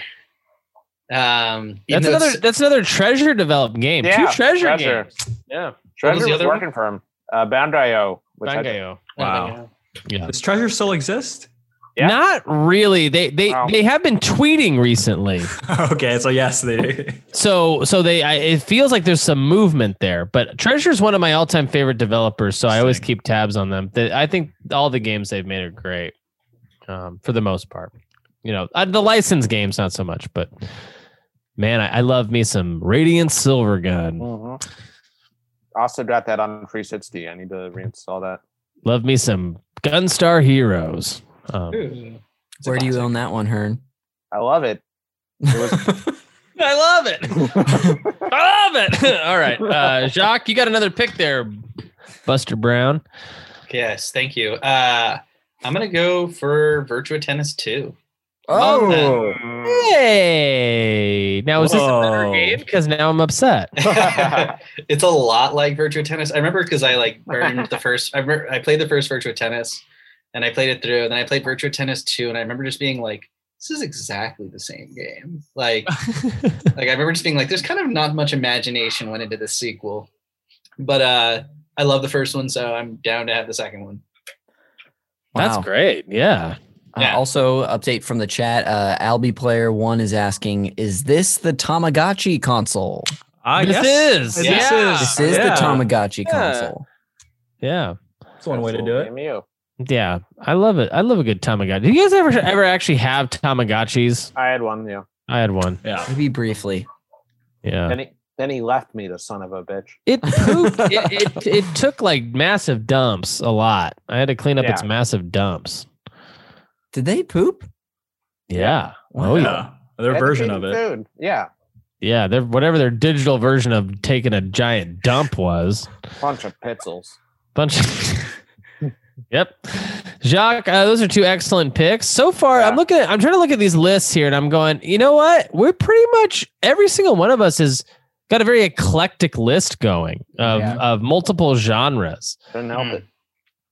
Um, That's another that's another treasure developed game. Yeah, Two treasure, Treasure. games. yeah. What was Treasure the was, other one? working for him. Uh, Bound.io. which I- Bangai-O. Wow. Yeah. Does treasure still exist? Yeah. Not really. They they Oh. they have been tweeting recently. okay, so yes, they Do. So so they I, it feels like there's some movement there. But Treasure is one of my all-time favorite developers, so I always keep tabs on them. They, I think all the games they've made are great. Um, for the most part. You know, uh, the license games not so much, but man, I, I love me some Radiant Silvergun. Mhm. Also got that on 360. I need to reinstall that. Love me some Gunstar Heroes. Um, Ooh, Where do you own that one, Hearn? I love it. It was I love it. I love it. All right. Uh, Jacques, you got another pick there, Buster Brown. Yes, thank you. Uh, I'm gonna go for Virtua Tennis 2. Oh, Hey. Now, is this a better game? Because now I'm upset. it's a lot like Virtua Tennis. I remember because I like burned the first. I remember I played the first Virtua Tennis, and I played it through. And then I played Virtua Tennis 2, and I remember just being like, "This is exactly the same game." Like, like I remember just being like, "There's kind of not much imagination went into the sequel," but uh, I love the first one, so I'm down to have the second one. That's great. Yeah. Uh, also, update from the chat. Uh, Albi player one is asking, "Is this the Tamagotchi console?" Ah, This yes. is. This Yeah. is. This is Yeah. the Tamagotchi Yeah. console. Yeah. That's one way to do it. Yeah. I love it. I love a good Tamagotchi. Do you guys ever ever actually have Tamagotchis? I had one. Yeah. I had one. Yeah. Maybe briefly. Yeah. Then he then he left me, the son of a bitch. It pooped. it, it, it took like massive dumps a lot. I had to clean up its massive dumps. Did they poop? Yeah. Oh yeah. Their Had version of it. Food. Yeah. Yeah. Their whatever their digital version of taking a giant dump was. Bunch of pitzels. Bunch. Of yep. Jacques, uh, those are two excellent picks. So far, I'm looking at I'm trying to look at these lists here and I'm going, you know what? We're pretty much every single one of us has got a very eclectic list going of, Yeah. of multiple genres. Couldn't help Hmm. it.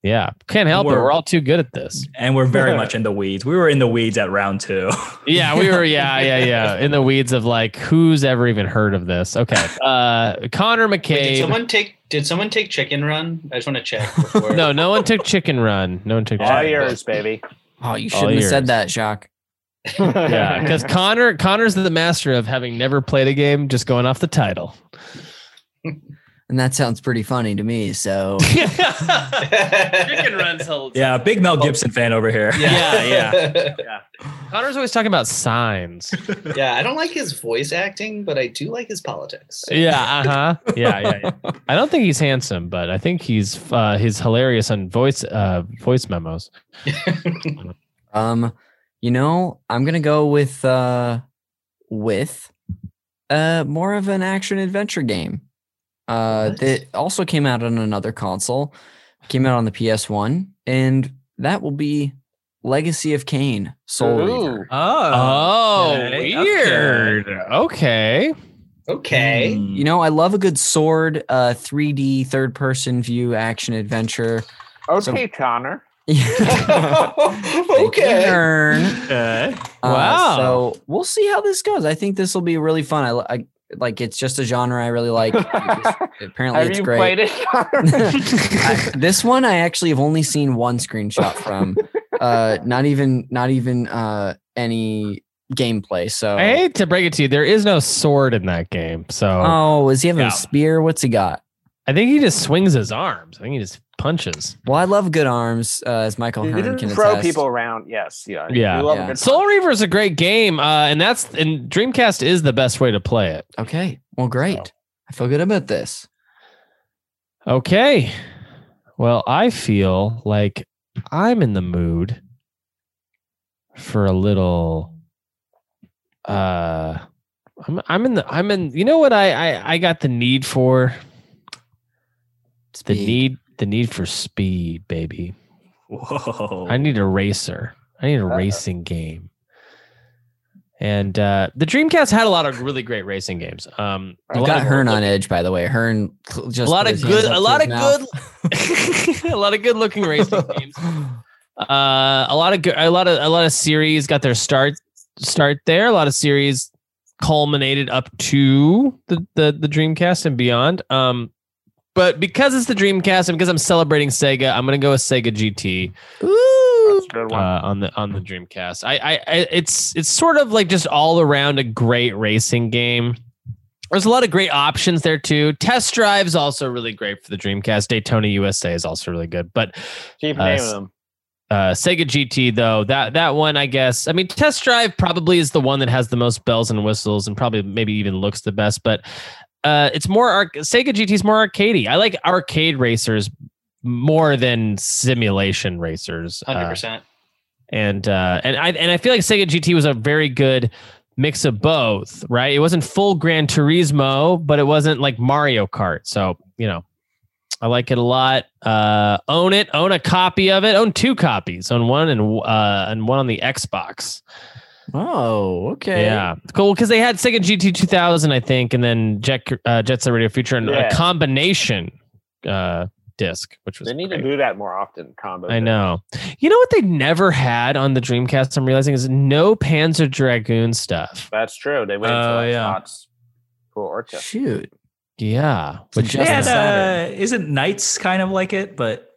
Yeah. Can't help it. We're- We're all too good at this. And we're very much in the weeds. We were in the weeds at round two. Yeah, we were. Yeah, yeah, yeah. In the weeds of like, who's ever even heard of this? Okay. Uh, Connor Wait, did someone take? Did someone take Chicken Run? I just want to check. Before. no, no one took Chicken Run. No one took. All Chicken yours, baby. Oh, you shouldn't have said that, Jacques. Yeah, because Connor, Connor's the master of having never played a game, just going off the title. And that sounds pretty funny to me. So Chicken Run's held. yeah, big Mel Gibson fan over here. Yeah, yeah. Connor's always talking about signs. yeah, I don't like his voice acting, but I do like his politics. Yeah, uh huh. Yeah, yeah, yeah. I don't think he's handsome, but I think he's uh, he's hilarious on voice uh, voice memos. um, you know, I'm gonna go with uh with uh, more of an action adventure game. Uh, What? that also came out on another console, came out on the PS1, and that will be Legacy of Kain Soul Reaver. Oh, Oh, okay, weird. Okay. Okay. Hmm. You know, I love a good sword, uh, 3D third person view action adventure. Okay, Connor. okay. Turn. Okay. Uh, Wow. so we'll see how this goes. I think this will be really fun. I, I like it's just a genre I really like. Apparently, Have it's you great. played it, I- this one I actually have only seen one screenshot from. Uh, not even not even uh any gameplay. So I hate to break it to you, there is no sword in that game. So oh, is he having Yeah. a spear? What's he got? I think he just swings his arms. I think he just punches. Well, I love good arms, uh, as Michael You Hearn didn't can throw attest. people around. Yes, yeah. Yeah. Love Yeah. Soul. Reaver is a great game, uh, and that's and Dreamcast is the best way to play it. Okay, well, great. I feel good about this. Okay. Well, I feel like I'm in the mood for a little uh I'm I'm in the I'm in you know what I I, I got the need for the need the need for speed, baby. Whoa. I need a racer. I need a Uh-oh. racing game. And uh the Dreamcast had a lot of really great racing games. Um lot got of- Hearn on edge, by the way. Hearn just a lot of good a lot of mouth. good a lot of good looking racing games uh a lot of good a lot of a lot of series got their start start there a lot of series culminated up to the the, the dreamcast and beyond um but because it's the dreamcast and because i'm celebrating sega i'm gonna go with sega gt That's a good one. uh, on the on the Dreamcast. I, I, I it's it's sort of like just all around a great racing game. There's a lot of great options there too. Test Drive is also really great for the Dreamcast. Daytona USA is also really good, but Keep uh, naming them. uh, Sega GT though that that one I guess I mean Test Drive probably is the one that has the most bells and whistles and probably maybe even looks the best, but uh, it's more arc- Sega GT is more arcadey. I like arcade racers more than simulation racers. Hundred Uh, percent. and uh, and I and I feel like Sega GT was a very good mix of both, right? It wasn't full Gran Turismo, but it wasn't like Mario Kart. So you know, I like it a lot. Uh, own it, own a copy of it, own two copies, own one and uh, and one on the Xbox. Oh, okay. Yeah, cool because they had Sega GT 2000, I think, and then Jet uh, Jet Set Radio Future and Yeah. a combination uh, disc, which was They need great. to do that more often. Combo. I know. You know what they never had on the Dreamcast? I'm realizing is no Panzer Dragoon stuff. That's true. They waited Oh, until yeah. Xbox for Orta. Shoot. Yeah, which Just They is, the had, uh, isn't Nights kind of like it? But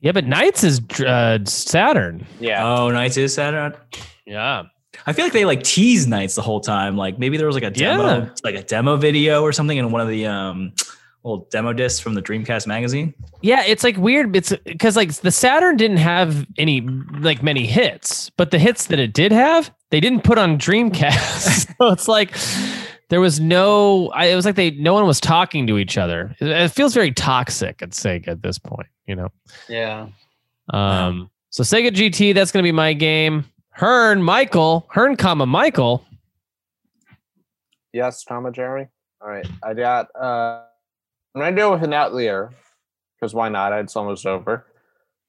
yeah, but Nights is uh, Saturn. Yeah. oh, Nights is Saturn. Yeah, I feel like they like tease Nights the whole time. Like maybe there was like a demo, Yeah. like a demo video or something in one of the um little demo discs from the Dreamcast magazine. yeah. It's like weird. It's because like the Saturn didn't have any like many hits, but the hits that it did have, they didn't put on Dreamcast. so it's like there was no. I, it was like they no one was talking to each other. It, it feels very toxic at Sega at this point. You know. Yeah. Um, so Sega GT, that's gonna be my game. Hearn, Michael, Hearn, comma Michael. Yes, Tom Jeremy. All right. I got. uh I'm gonna go with an outlier because why not? It's almost over.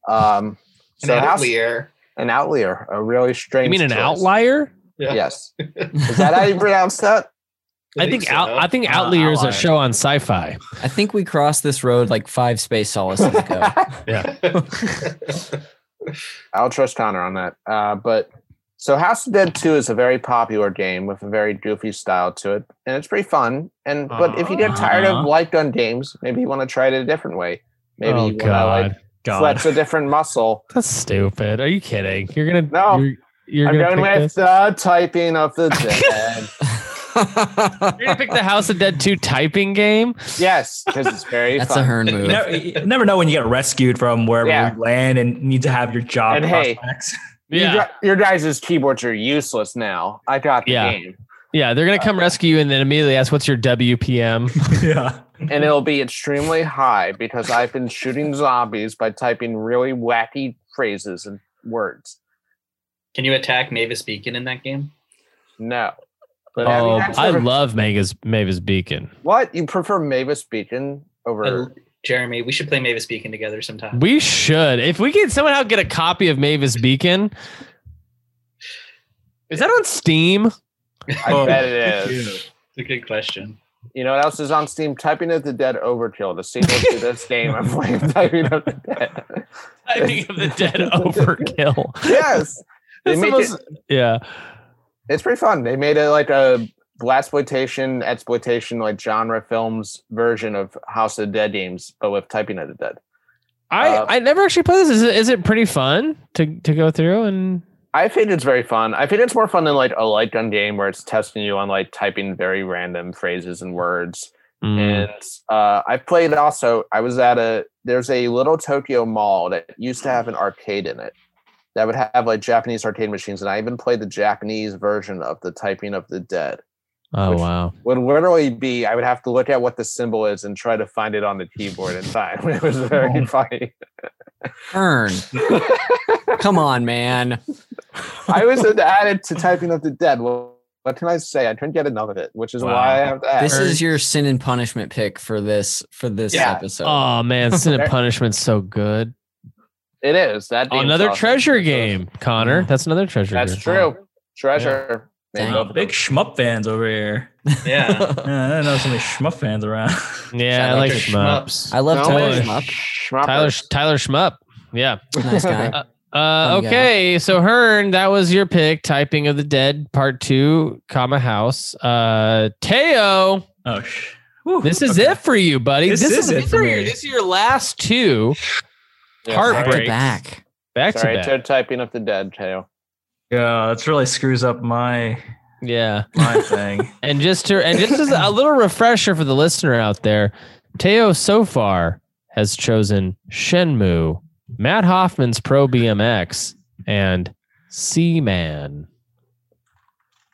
Um, An so House- outlier. an outlier, a really strange. You mean an choice. outlier? Yeah. Yes. Is that how you pronounce that? I think, so. out, I think Uh, Outlier is a show on Sci-Fi. I think we crossed this road like five space solaces ago. Yeah. I'll trust Connor on that. Uh, but so House of Dead 2 is a very popular game with a very goofy style to it, and it's pretty fun. And but if you get tired Uh-huh. of light gun games, maybe you want to try it a different way. Maybe oh you want to God, like God. flex a different muscle. that's stupid. Are you kidding? You're gonna No. You're, you're I'm gonna going pick with this? the typing of the dead. You're gonna pick the House of Dead 2 typing game. yes, because it's very That's fun. a Hearn You move. never, you never know when you get rescued from wherever Yeah. you land and need to have your job And hey, prospects. You Yeah, gu- your guys' keyboards are useless now. I got the Yeah. game. yeah. They're gonna come uh, rescue you and then immediately ask, "What's your WPM?" yeah. and it'll be extremely high because I've been shooting zombies by typing really wacky phrases and words. Can you attack Mavis Beacon in that game? No. But oh, have you Oh, I ever- love Mavis Mavis Beacon. What you prefer, Mavis Beacon over? Jeremy, we should play Mavis Beacon together sometime. We should. If we can somehow get a copy of Mavis Beacon. Is that on Steam? I Oh, bet it Thank is. you. It's a good question. You know what else is on Steam? Typing of the Dead Overkill, the sequel to this game. I'm playing Typing of the Dead. Typing of the Dead Overkill. yes, they That's the make most- it. Yeah. It's pretty fun. They made it like a blaxploitation, exploitation, like genre films version of House of the Dead games, but with Typing of the Dead. I, Uh, I never actually played this. Is it, is it pretty fun to, to go through and I think it's very fun. I think it's more fun than like a light gun game where it's testing you on like typing very random phrases and words. Mm. And uh, I played also. I was at a there's a little Tokyo mall that used to have an arcade in it that would have like Japanese arcade machines, and I even played the Japanese version of the Typing of the Dead. Oh which- wow. Would literally be I would have to look at what the symbol is and try to find it on the keyboard in time. It was very oh. funny. Earn. Come on, man. I was added to Typing of the Dead. Well, what can I say? I couldn't get enough of it, which is Wow. why I have to add. This is your sin and punishment pick for this for this Yeah. episode. Oh man, Sin and Punishment's so good. It is that game's another awesome. treasure game, Connor. That's another treasure That's game. true. Treasure. Maybe Dang. both Big them. shmup fans over here. Yeah. Yeah, I didn't know so many shmup fans around. Yeah, Shout I like to shmups. I love No Tyler way. Shmup. Schmuppers. Tyler Tyler Shmup. Yeah. Nice guy. Uh, Fun guy. okay, so Hearn, that was your pick. Typing of the Dead, Part Two, comma House. Uh, Teo, Oh, sh- Whew, this is okay. it for you, buddy. This This, is is, it for are your- me. This is your last two Yeah, Back to back. back to Sorry, back. to typing of the dead, Teo. Yeah, that's really screws up my Yeah. my thing. And just to and just as a little refresher for the listener out there, Teo so far has chosen Shenmue, Matt Hoffman's Pro BMX, and Seaman.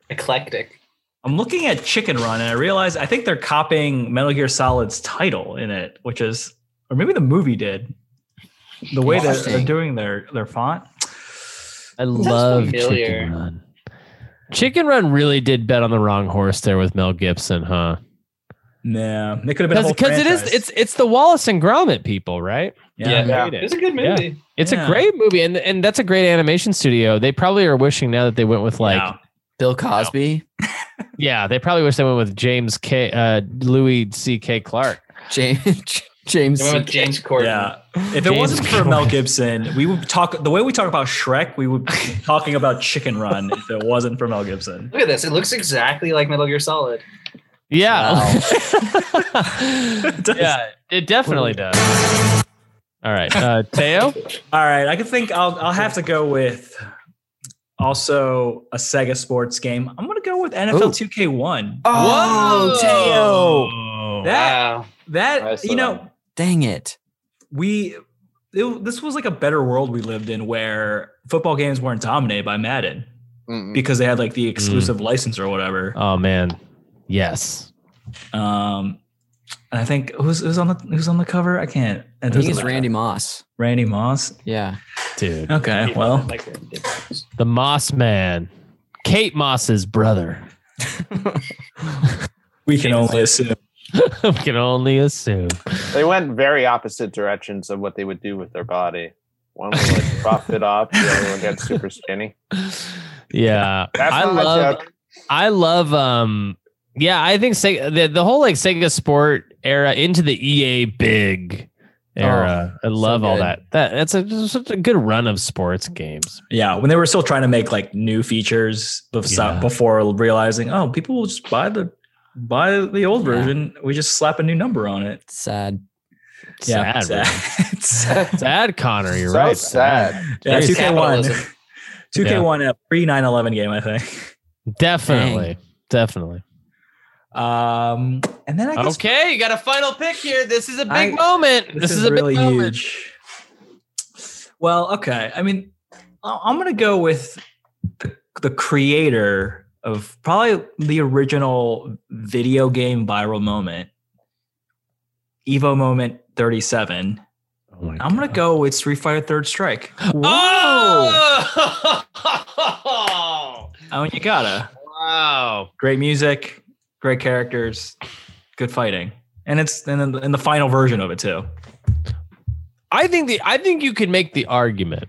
Eclectic. I'm looking at Chicken Run and I realize I think they're copying Metal Gear Solid's title in it, which is, or maybe the movie did. The way that they're doing their their font. I love familiar. Chicken Run. Chicken Run really did bet on the wrong horse there with Mel Gibson, huh? Nah, it could have been Because it is it's it's the Wallace and Gromit people, right? yeah. Yeah. Made it. It's a good Yeah. movie. It's Yeah. a great movie, and and that's a great animation studio. They probably are wishing now that they went with like Yeah. Bill Cosby, Yeah, they probably wish they went with James K. Uh, Louis C. K. Clark. James James. The one with James Corden. Yeah. If it James wasn't for Mel Gibson, we would talk the way we talk about Shrek, we would be talking about Chicken Run if it wasn't for Mel Gibson. Look at this. It looks exactly like Metal Gear Solid. Yeah, It yeah, it definitely does. All right, uh, Teo. All right, I can think I'll I'll have to go with also a Sega sports game. I'm gonna go with NFL Ooh. 2K1. Oh, Teo. Teo. That Wow. that you know that. Dang it. we it, this was like a better world we lived in where football games weren't dominated by Madden Mm-mm. because they had like the exclusive license or whatever. Oh man, yes. Um, and I think who's who's on the who's on the cover? I can't. It I think it's matter. Randy Moss. Randy Moss. Yeah. Dude, Okay, well, Like they're different. the Moss Man, Kate Moss's brother. we can only assume. we can only assume. They went very opposite directions of what they would do with their body. One would like buff it up, the other one gets super skinny. Yeah, That's I not love. I love um yeah, I think Sega, the the whole like Sega Sport era into the EA Big era. I love all that. That that's a such a good run of sports games. Yeah, when they were still trying to make like new features before, Yeah. before realizing, oh, people will just buy the buy the old Yeah. version. We just slap a new number on it. Sad. Yeah, sad. sad. man. sad, Connor. You're So right. sad. yeah, two K one, two K one, a pre 9-11 game, I think. Definitely. Definitely. Um, and then I guess Okay, you got a final pick here. This is a big I- moment. This, is, a really big moment. huge. Well, okay. I mean, I- I'm gonna go with the, the creator of probably the original video game viral moment, Evo Moment 37. Oh I'm gonna go with Street Fighter Third Strike. Oh! oh I mean, you gotta. Wow. Great music, great characters, good fighting, and it's in in the final version of it too. I think the I think you could make the argument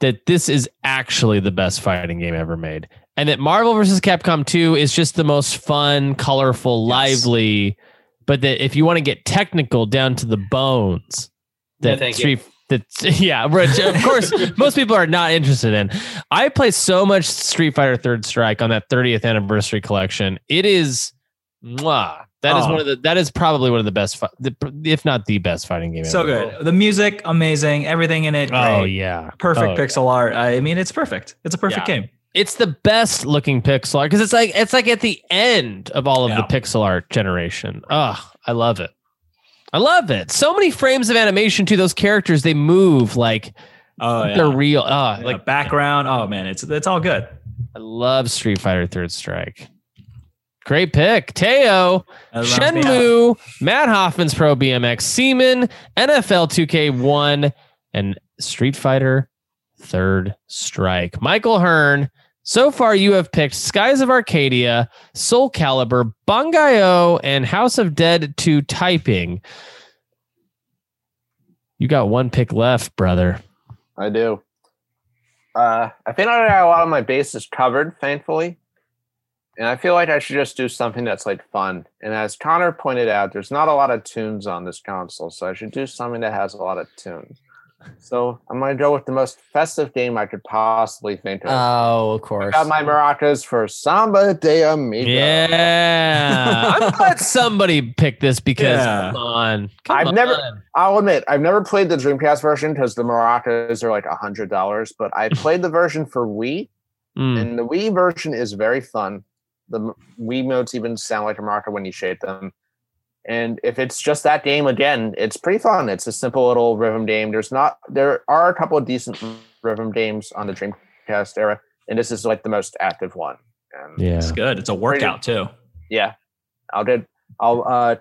that this is actually the best fighting game ever made. And that Marvel versus Capcom 2 is just the most fun, colorful, Yes. lively, but that if you want to get technical down to the bones, No, that thank you. Street that yeah, which of course most people are not interested in. I play so much Street Fighter Third Strike on that 30th anniversary collection. It is mwah. That is Oh. one of the that is probably one of the best if not the best fighting game So ever. good. The music, amazing. Everything in it, Oh yeah. Perfect Oh, pixel art. I mean, it's perfect. It's a perfect Yeah. game. It's the best looking pixel art because it's like it's like at the end of all of the pixel art generation. Oh, I love it. I love it. So many frames of animation to those characters. They move like Oh yeah. they're real. Uh, oh, like like background. Oh man, it's it's all good. I love Street Fighter Third Strike. Great pick, Teo, That. Shenmue, Matt Hoffman's Pro BMX, Seaman, NFL 2K1, and Street Fighter Third Strike. Michael Hearn. So far, you have picked Skies of Arcadia, Soul Calibur, Bangai-O, and House of Dead 2 Typing. You got one pick left, brother. I do. Uh, I think I got a lot of my bases covered, thankfully. And I feel like I should just do something that's like fun. And as Connor pointed out, there's not a lot of tunes on this console, so I should do something that has a lot of tunes. So I'm gonna go with the most festive game I could possibly think of. Oh, of I course. got my maracas for Samba de Amigo. Yeah. I'm glad somebody picked this because Yeah. come on. Come I've never- I'll admit, I've never played the Dreamcast version because the maracas are like a hundred dollars, but I played the version for Wii, Mm. and the Wii version is very fun. The Wii modes even sound like a maraca when you shake them. And if it's just that game again, it's pretty fun. It's a simple little rhythm game. There's not there are a couple of decent rhythm games on the Dreamcast era, and this is like the most active one. And Yeah. It's good. It's a workout too. yeah, I'll did I'll uh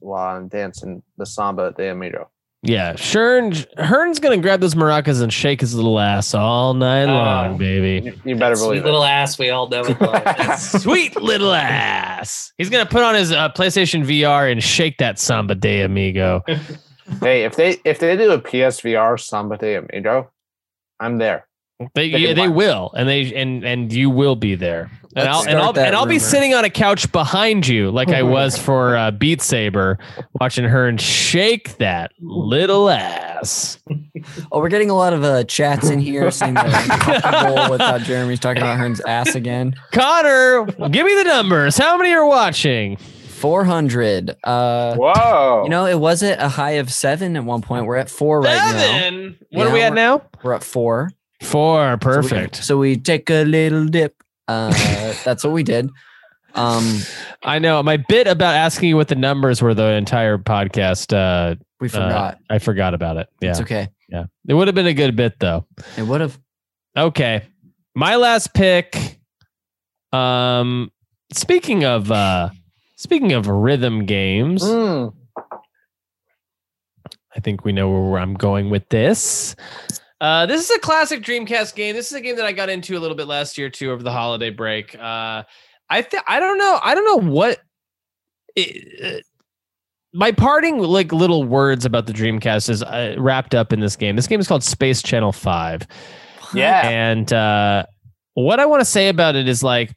while I'm dancing the samba de amigo. Yeah. Shern, Hearn's going to grab those maracas and shake his little ass all night Oh. long, baby. You, you better Sweet believe it. little ass we all know and Sweet little ass. He's going to put on his uh, PlayStation VR and shake that samba de amigo. Hey, if they if they do a PSVR Samba de Amigo, I'm there. They, They yeah, they will, and they and and you will be there. And Let's I'll and I'll, and I'll be sitting on a couch behind you, like I was for uh, Beat Saber, watching her and shake that little ass. Oh, we're getting a lot of uh, chats in here saying that with how Jeremy's talking about Hearn's ass again. Connor, give me the numbers. How many are watching? 400. Uh, Whoa! you know, it was at a high of seven at one point. We're at four right now. Seven. What Yeah, are we at now? We're at four. Four. So we- Perfect. So we, take a little dip. Uh, that's what we did. Um, I know my bit about asking you what the numbers were the entire podcast. Uh, we uh, forgot. I forgot about it. Yeah, It's okay. yeah. It would have been a good bit though. It would have. Okay. My last pick. Um speaking of uh speaking of rhythm games, Mm, I think we know where I'm going with this. Uh this is a classic Dreamcast game. This is a game that I got into a little bit last year too over the holiday break. Uh I th- I don't know. I don't know what it, uh, my parting like little words about the Dreamcast is uh, wrapped up in this game. This game is called Space Channel 5. yeah. And uh, what I want to say about it is like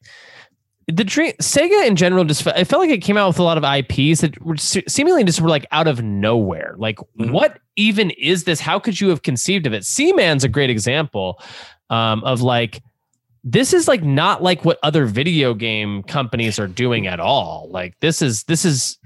the dream Sega in general just fe- I felt like it came out with a lot of IPs that were seemingly just were like out of nowhere. Like, Mhm. what even is this? How could you have conceived of it? Seaman's a great example um, of like this is like not like what other video game companies are doing at all. Like this is this is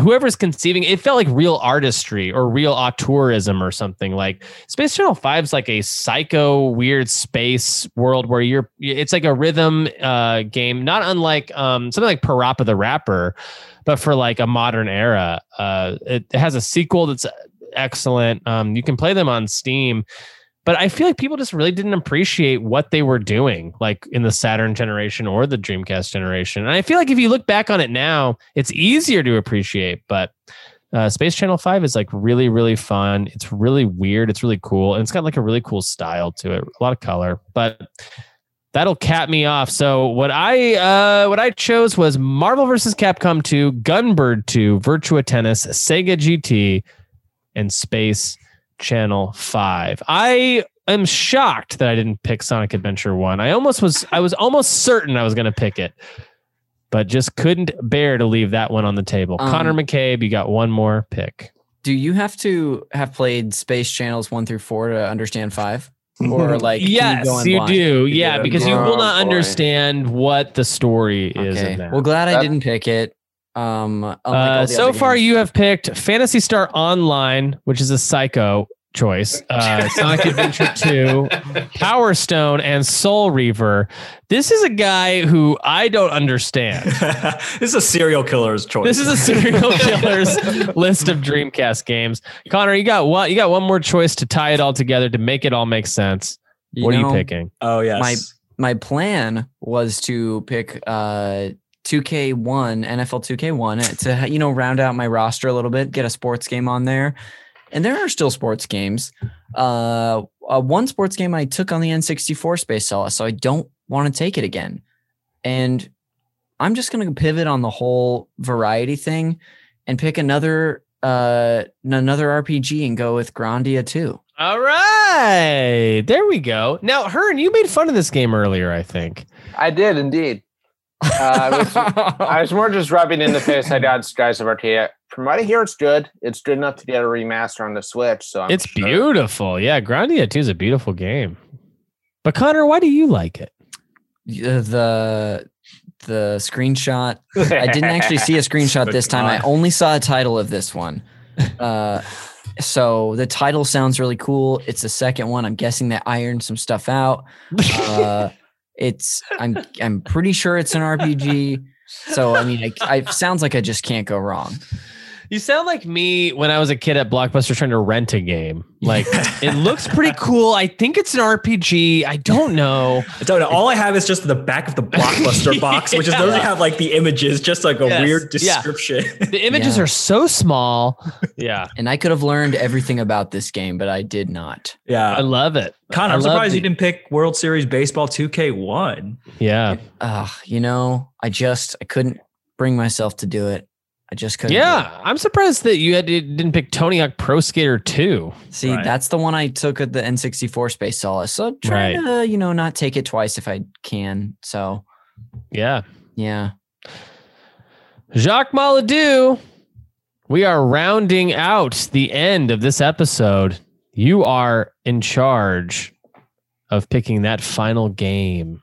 whoever's conceiving it felt like real artistry or real auteurism or something. Like space channel 5 is like a psycho weird space world where you're it's like a rhythm uh game not unlike um something like parappa the rapper but for like a modern era. Uh it has a sequel that's excellent. Um you can play them on steam but I feel like people just really didn't appreciate what they were doing, like in the Saturn generation or the Dreamcast generation. And I feel like if you look back on it now, it's easier to appreciate. But uh, Space Channel 5 is like really, really fun. It's really weird. It's really cool. And it's got like a really cool style to it, a lot of color. But that'll cap me off. So what I uh, what I chose was Marvel vs. Capcom 2, Gunbird 2, Virtua Tennis, Sega GT, and Space Channel 5. I am shocked that I didn't pick Sonic Adventure 1. I almost was I was almost certain I was going to pick it. But just couldn't bear to leave that one on the table. Um, Connor McCabe, you got one more pick. Do you have to have played Space Channels one through four to understand five? Or like yes, go in you blind? do. Yeah, do. because you Oh, will not boy. understand what the story is Okay. in that. Well, glad I That- didn't pick it. Um, Uh, so far, games. you have picked Phantasy Star Online, which is a psycho choice, uh, Sonic Adventure 2, Power Stone, and Soul Reaver. This is a guy who I don't understand. this is a serial killer's choice. This is a serial killer's list of Dreamcast games. Connor, you got one. You got one more choice to tie it all together to make it all make sense. You what are you picking? oh yes. my- My plan was to pick uh 2K1 NFL 2K1 to you know round out my roster a little bit, get a sports game on there. And there are still sports games. Uh, uh one sports game I took on the N64 Space Solace, so I don't want to take it again. And I'm just going to pivot on the whole variety thing and pick another uh another RPG and go with Grandia 2. All right, there we go. Now, Hearn, you made fun of this game earlier. I think. I did indeed. Uh, I, was, I was more just rubbing in the face I got Skies of Arcadia. From what I hear, it's good. It's good enough to get a remaster on the Switch. So I'm it's sure- beautiful. Yeah, Grandia 2 is a beautiful game. But Connor, why do you like it? The the screenshot i didn't actually see a screenshot this time i only saw a title of this one uh so the title sounds really cool it's the second one i'm guessing they ironed some stuff out uh it's i'm i'm pretty sure it's an rpg so i mean I, I sounds like i just can't go wrong You sound like me when I was a kid at Blockbuster trying to rent a game. Like it looks pretty cool. I think it's an RPG. I don't know. I don't know. All I have is just the back of the blockbuster box, which is doesn't have like the images, just like a Yes. weird Yeah. description. The images Yeah. are so small. Yeah. and i could have learned everything about this game but i did not Yeah. I love it. Connor, I I'm surprised the- you didn't pick World Series Baseball 2K1. Yeah. uh you know i just i couldn't bring myself to do it i just couldn't. Yeah. I'm surprised that you had, didn't pick Tony Hawk Pro Skater 2. See, Right. that's the one I took at the N64 Space Solace. So trying to, you know, not take it twice if I can. So Yeah. yeah. Jacques Maladou, we are rounding out the end of this episode. You are in charge of picking that final game.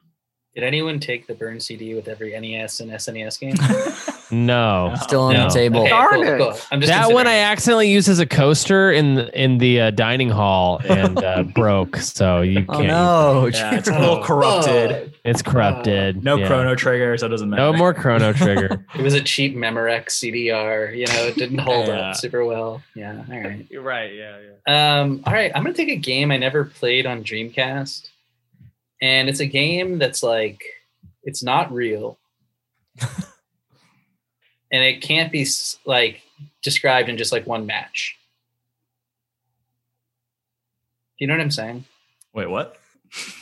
Did anyone take the burn CD with every NES and SNES game? No. Still on No. the table. Okay, Darn cool, it. cool. I'm just that one I accidentally used as a coaster in the, in the uh, dining hall and uh, broke. So you Oh can't. no. Yeah, it's a little corrupted. It's corrupted. No Yeah. Chrono Trigger, so it doesn't matter. No more Chrono Trigger. It was a cheap Memorex CDR. You know, it didn't hold Yeah. up super well. Yeah. All right. You're right. Yeah. Yeah. Um, all right. I'm gonna take a game I never played on Dreamcast, and it's a game that's like it's not real, and it can't be like described in just like one match. Do you know what I'm saying? Wait, what?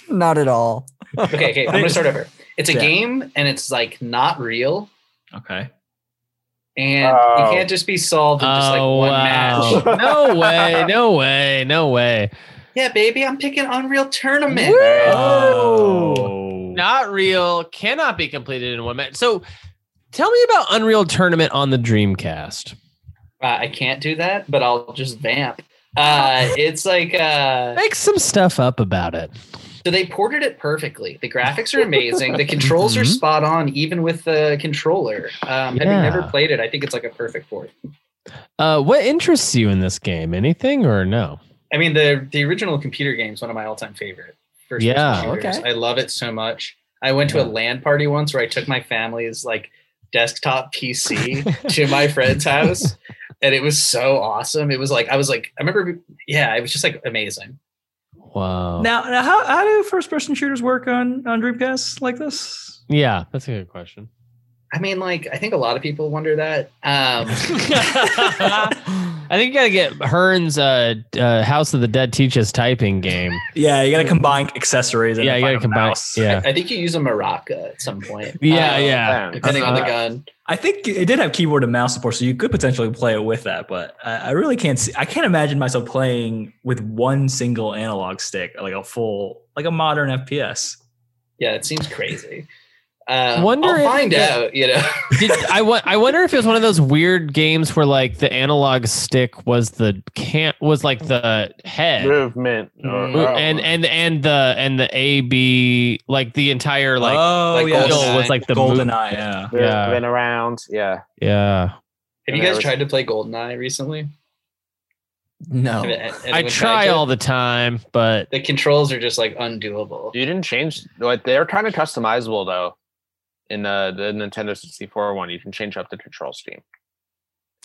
Not at all. Okay, okay. I'm gonna start over. It's a Yeah. game, and it's like not real, Okay. and Oh. it can't just be solved in just like Oh, one wow. match. no way. No way. No way. Yeah, baby, I'm picking Unreal Tournament. Oh. Not real. Cannot be completed in one match. So tell me about Unreal Tournament on the Dreamcast. Uh, I can't do that, but I'll just vamp. Uh, it's like uh, Make some stuff up about it. so they ported it perfectly. The graphics are amazing. The controls are Mhm. spot on, even with the controller. Um, Having never played it, I think it's like a perfect port. Uh, what interests you in this game? Anything or no? I mean, the the original computer game is one of my all time favorite. First Yeah, okay. I love it so much. I went to a LAN party once where I took my family's like desktop PC to my friend's house, and it was so awesome. It was like I was like I remember, yeah, it was just like amazing. Wow. Now, now how, how do first person shooters work on, on Dreamcast like this? yeah, that's a good question. I mean, like I think a lot of people wonder that. Um, I think you gotta get Hearn's uh, uh, House of the Dead teaches typing game. Yeah, you got to combine accessories. And Yeah, you gotta combine. mouse. Yeah, I think you use a maraca at some point. yeah, Uh, yeah. Depending on the gun. I think it did have keyboard and mouse support, so you could potentially play it with that. But I, I really can't see. I can't imagine myself playing with one single analog stick, like a full, like a modern FPS. Yeah, it seems crazy. Uh, Wonder I'll if find the- out. You know. Did, I, wa- I wonder if it was one of those weird games where like the analog stick was the can was like the head. Movement. Mm. and and and the and the A B like the entire like oh, like yeah, GoldenEye. was like the golden move- eye. Yeah. Moving yeah. around. Yeah. yeah. Have you guys was- tried to play GoldenEye recently? No. Have- have I try all the time, but The controls are just like undoable. You didn't change. Like they're kind of customizable though. In uh, the Nintendo 64 one, you can change up the control scheme.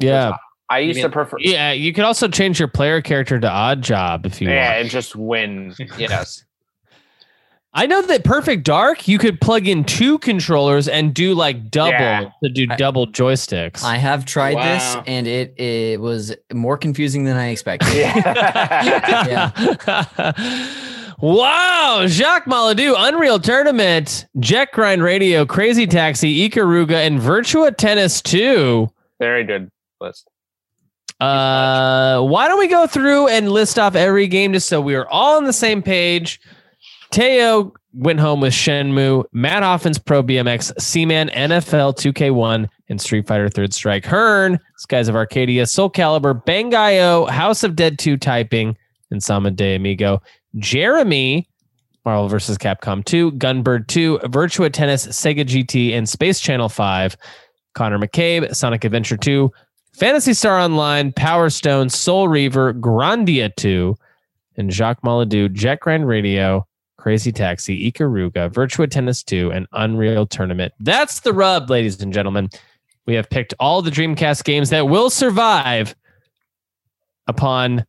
yeah, I used to mean- prefer. yeah. You could also change your player character to Oddjob if you Yeah, want. and just win. Yes. I know that Perfect Dark, you could plug in two controllers and do like double Yeah. to do I- double joysticks. I have tried this and it it was more confusing than I expected. Yeah. wow, Jacques Maladou, Unreal Tournament, Jet Grind Radio, Crazy Taxi, Ikaruga, and Virtua Tennis 2. Very good list. Uh, why don't we go through and list off every game just so we are all on the same page? Teo went home with Shenmue, Matt Hoffman's Pro BMX, Seaman, NFL 2K1, and Street Fighter Third Strike. Hearn, Skies of Arcadia, Soul Calibur, Bangai-O, House of Dead 2 Typing, and Samba de Amigo. Jeremy, Marvel vs. Capcom 2, Gunbird 2, Virtua Tennis, Sega GT, and Space Channel 5. Connor McCabe, Sonic Adventure 2, Phantasy Star Online, Power Stone, Soul Reaver, Grandia 2, and Jacques Maladou, Jet Grind Radio, Crazy Taxi, Ikaruga, Virtua Tennis 2, and Unreal Tournament. That's the rub, ladies and gentlemen. We have picked all the Dreamcast games that will survive upon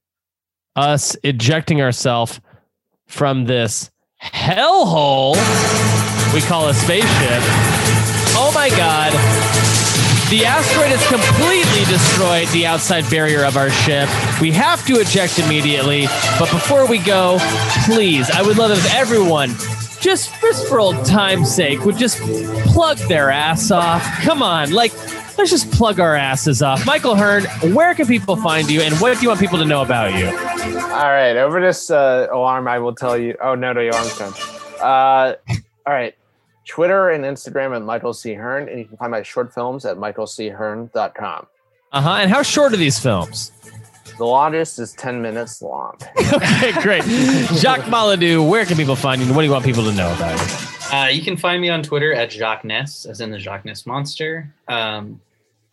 us ejecting ourselves from this hellhole we call a spaceship. Oh my god. The asteroid has completely destroyed the outside barrier of our ship. We have to eject immediately. But before we go, please, I would love if everyone, just, just for old time's sake, would just plug their ass off. Come on, like, let's just plug our asses off. Michael Hearn, where can people find you and what do you want people to know about you? All right. Over this uh, alarm, I will tell you. Oh no, the alarm's done. Uh, all right. Twitter and Instagram at Michael C. Hearn, and you can find my short films at michaelchearn.com. Uh huh. And how short are these films? The longest is 10 minutes long. okay, great. Jacques Maladou, where can people find you? and What do you want people to know about you? Uh, you can find me on Twitter at Jacques Ness, as in the Jacques Ness monster. Um,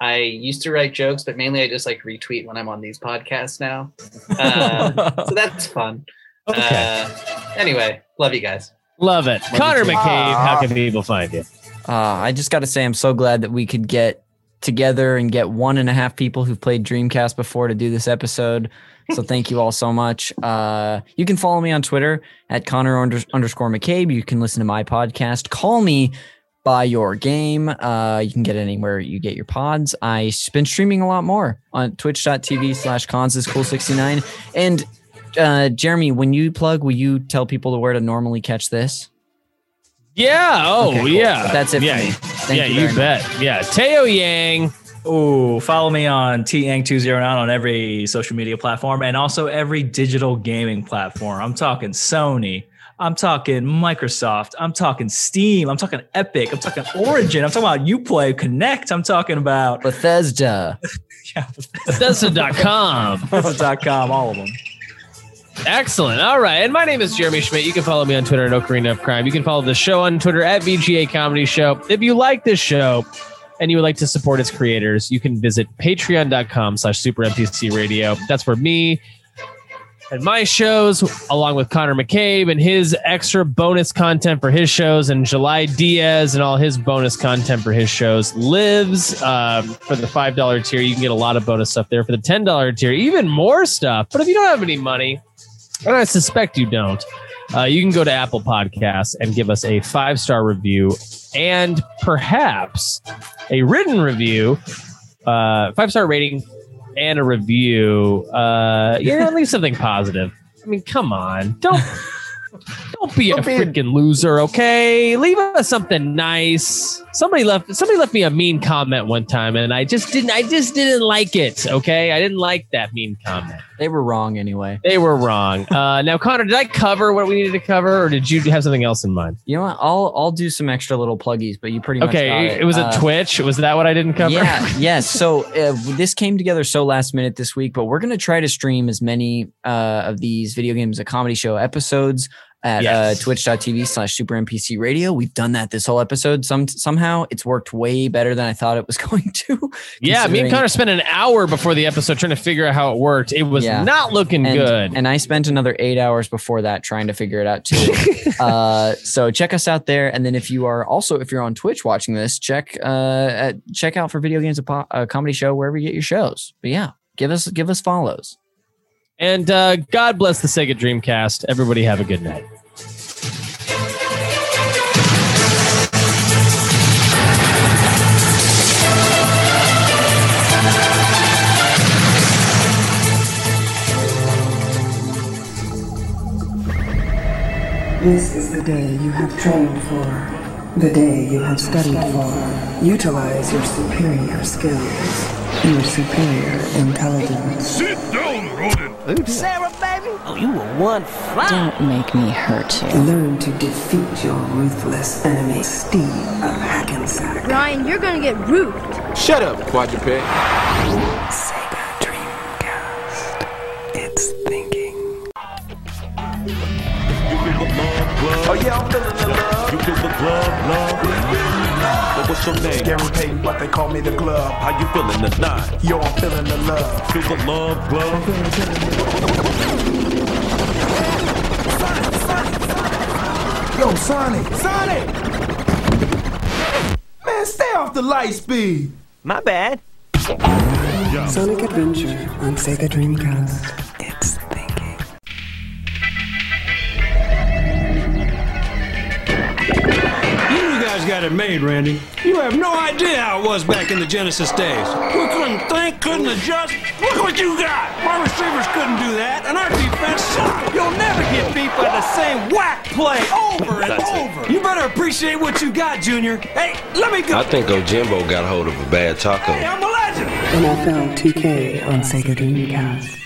I used to write jokes, but mainly I just like retweet when I'm on these podcasts now. Uh, so that's fun. Okay. Uh, anyway, love you guys. Love it. Connor McCabe, how can people find you? Uh, I just got to say, I'm so glad that we could get together and get one and a half people who've played Dreamcast before to do this episode. So thank you all so much. Uh, you can follow me on Twitter at Connor under, underscore McCabe. You can listen to my podcast. Call me by your game. Uh, you can get it anywhere you get your pods. I've been streaming a lot more on twitch.tv slash cons is cool 69. And uh, Jeremy, when you plug, will you tell people where to normally catch this? Yeah. Oh, Okay, cool. yeah. That's it for Yeah. me. Thank yeah, you you, very bet. Yeah. Teo Yang. Ooh, follow me on TAng209 on every social media platform and also every digital gaming platform. I'm talking Sony. I'm talking Microsoft. I'm talking Steam. I'm talking Epic. I'm talking Origin. I'm talking about Uplay, Connect. I'm talking about Bethesda. yeah, Bethesda.com. Bethesda.com, all of them. Excellent. All right. And my name is Jeremy Schmidt. You can follow me on Twitter at Ocarina of Crime. You can follow the show on Twitter at VGA Comedy Show. If you like this show and you would like to support its creators, you can visit patreon.com slash super NPC radio. That's where me my shows, along with Connor McCabe and his extra bonus content for his shows, and July Diaz and all his bonus content for his shows, lives. Um, for the $5 tier, you can get a lot of bonus stuff there. For the $10 tier, even more stuff. But if you don't have any money, and I suspect you don't, uh, you can go to Apple Podcasts and give us a five star review and perhaps a written review, uh, five star rating and a review, uh, yeah, leave something positive. I mean, come on, don't don't be a Don't be- freaking loser, okay? Leave us something nice. Somebody left somebody left me a mean comment one time, and I just didn't I just didn't like it. Okay, I didn't like that mean comment. They were wrong anyway. They were wrong. Uh, now, Connor, did I cover what we needed to cover, or did you have something else in mind? You know what? I'll I'll do some extra little pluggies, but you pretty much Okay, it. it was a Uh, Twitch. Was that what I didn't cover? Yeah, yes. So uh, this came together so last minute this week, but we're going to try to stream as many uh, of these video games a comedy show episodes at Yes. uh, twitch.tv slash super NPC radio. We've done that this whole episode. Some somehow it's worked way better than I thought it was going to. Yeah, me and Connor spent an hour before the episode trying to figure out how it worked. It was Yeah. not looking and, good. And I spent another eight hours before that trying to figure it out too. uh, so check us out there, and then if you are also if you're on Twitch watching this, check uh, at, check out for video games a, po- a comedy show wherever you get your shows. But yeah, give us give us follows. And uh, God bless the Sega Dreamcast. Everybody have a good night. This is the day you have trained for, the day you have studied for. Utilize your superior skills, your superior intelligence. Sit down, rodent. Sarah, baby! Oh, you were one fly! Don't make me hurt you. Learn to defeat your ruthless enemy, Steve of Hackensack. Ryan, you're gonna get roofed. Shut up, quadruped. Sega Dreamcast. It's thinking. Oh yeah, I'm feeling the love. You feel the glove, love. But what's your name? Gary Payton, but they call me the glove. How you feeling tonight? Yo, I'm feeling the love. Feel the love, glove. Yo, Sonic, Sonic! Man, stay off the light speed. My bad. Sonic Adventure on Sega Dreamcast. It's thinking. You got it made, Randy. You have no idea how it was back in the Genesis days. We couldn't think, couldn't adjust. Look what you got! My receivers couldn't do that, and our defense sucked. You'll never get beat by the same whack play over and That's it. over. You better appreciate what you got, Junior. Hey, let me go. I think Ojimbo got hold of a bad taco. Hey, I'm a legend. NFL 2K on Sega Dreamcast.